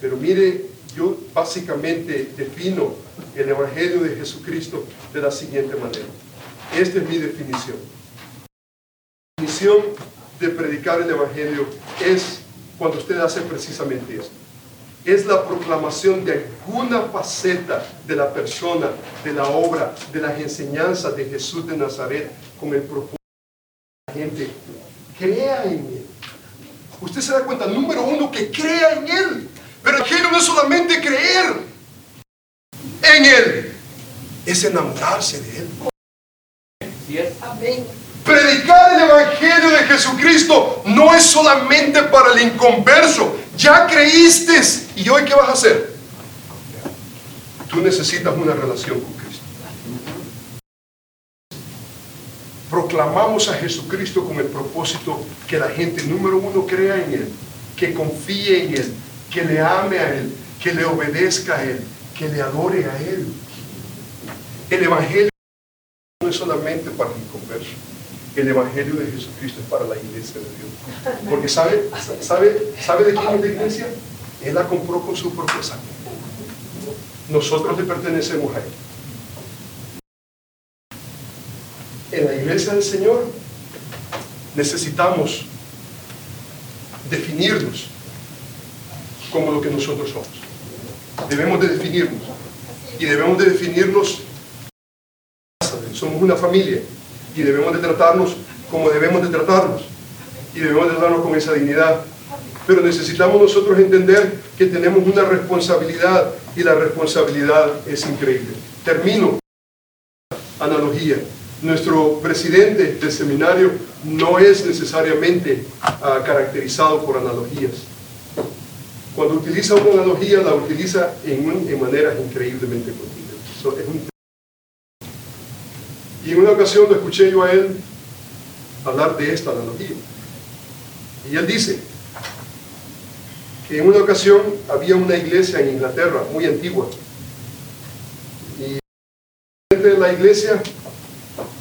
pero mire, yo básicamente defino el Evangelio de Jesucristo de la siguiente manera. Esta es mi definición. La definición de predicar el Evangelio es cuando usted hace precisamente esto. Es la proclamación de alguna faceta de la persona, de la obra, de las enseñanzas de Jesús de Nazaret con el propósito la gente crea en Él. Usted se da cuenta, número uno, que crea en Él. Pero el Evangelio no es solamente creer en Él, es enamorarse de Él. Predicar el Evangelio de Jesucristo no es solamente para el inconverso. Ya creíste. ¿Y hoy qué vas a hacer? Tú necesitas una relación con Cristo. Proclamamos a Jesucristo con el propósito que la gente, número uno, crea en Él, que confíe en Él, que le ame a Él, que le obedezca a Él, que le adore a Él. El Evangelio no es solamente para el inconverso. El Evangelio de Jesucristo es para la iglesia de Dios. Porque ¿sabe, sabe, sabe de quién es la iglesia? Él la compró con su propia sangre. Nosotros le pertenecemos a Él. En la iglesia del Señor necesitamos definirnos como lo que nosotros somos. Debemos de definirnos. Y debemos de definirnos somos una familia y debemos de tratarnos como debemos de tratarnos y debemos de tratarnos con esa dignidad. Pero necesitamos nosotros entender que tenemos una responsabilidad y la responsabilidad es increíble. Termino. Analogía. Nuestro presidente del seminario no es necesariamente ah, caracterizado por analogías. Cuando utiliza una analogía, la utiliza en, un- en maneras increíblemente continuas. Y en una ocasión lo escuché yo a él hablar de esta analogía. Y él dice que en una ocasión había una iglesia en Inglaterra muy antigua. Y la iglesia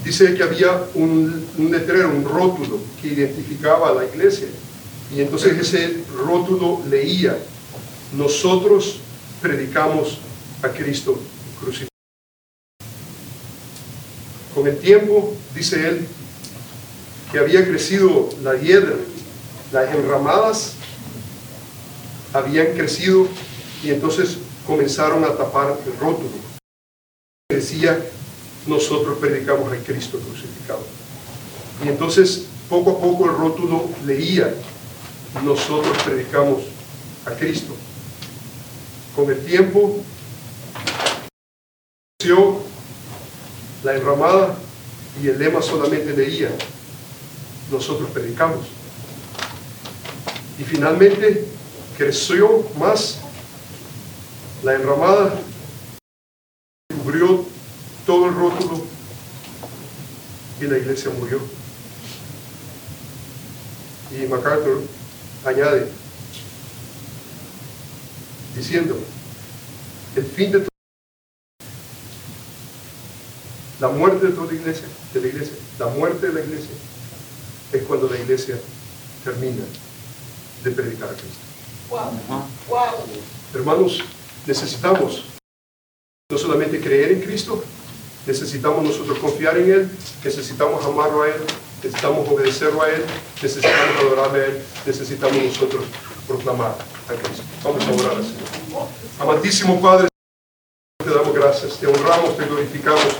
dice que había un, letrero, un rótulo que identificaba a la iglesia. Y entonces ese rótulo leía, nosotros predicamos a Cristo crucificado. Con el tiempo, dice él, que había crecido la hiedra, las enramadas habían crecido y entonces comenzaron a tapar el rótulo. Decía, nosotros predicamos a Cristo crucificado. Y entonces, poco a poco el rótulo leía, nosotros predicamos a Cristo. Con el tiempo, la enramada y el lema solamente leía, nosotros predicamos. Y finalmente creció más la enramada, cubrió todo el rótulo y la iglesia murió. Y MacArthur añade, diciendo, el fin de la muerte de toda iglesia, de la iglesia, la muerte de la iglesia es cuando la iglesia termina de predicar a Cristo. Hermanos, necesitamos no solamente creer en Cristo, necesitamos nosotros confiar en Él, necesitamos amarlo a Él, necesitamos obedecerlo a Él, necesitamos adorarle a Él, necesitamos nosotros proclamar a Cristo. Vamos a orar al Señor. Amantísimo Padre, te damos gracias, te honramos, te glorificamos,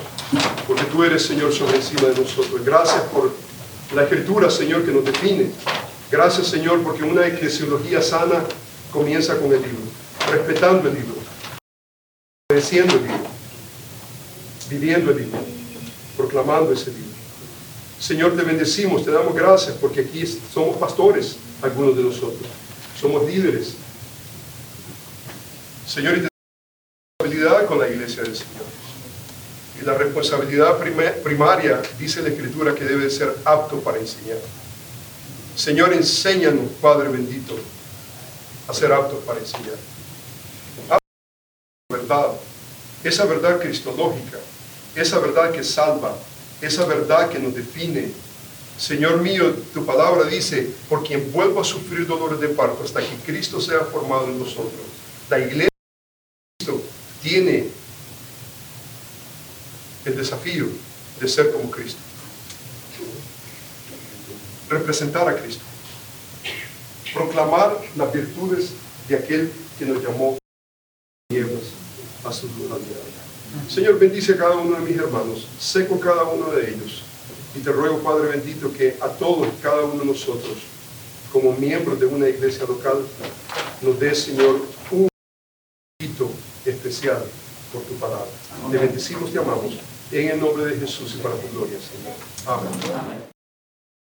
porque tú eres, Señor, sobre encima de nosotros. Gracias por la Escritura, Señor, que nos define. Gracias, Señor, porque una eclesiología sana comienza con el libro, respetando el libro, obedeciendo el libro, viviendo el libro, proclamando ese libro. Señor, te bendecimos, te damos gracias porque aquí somos pastores, algunos de nosotros, somos líderes. Señor, y te responsabilidad con la iglesia del Señor. Y la responsabilidad prima- primaria, dice la Escritura, que debe ser apto para enseñar. Señor, enséñanos, Padre bendito, a ser aptos para enseñar. Aptos verdad, esa verdad cristológica, esa verdad que salva, esa verdad que nos define. Señor mío, tu palabra dice, por quien vuelvo a sufrir dolores de parto hasta que Cristo sea formado en nosotros. La iglesia de Cristo tiene el desafío de ser como Cristo. Representar a Cristo. Proclamar las virtudes de aquel que nos llamó nieblas a su admirable. Señor, bendice a cada uno de mis hermanos, seco cada uno de ellos. Y te ruego, Padre bendito, que a todos, cada uno de nosotros, como miembros de una iglesia local, nos des, Señor, un poquito especial por tu palabra. Te bendecimos, te amamos, en el nombre de Jesús y para tu gloria, Señor. Amén.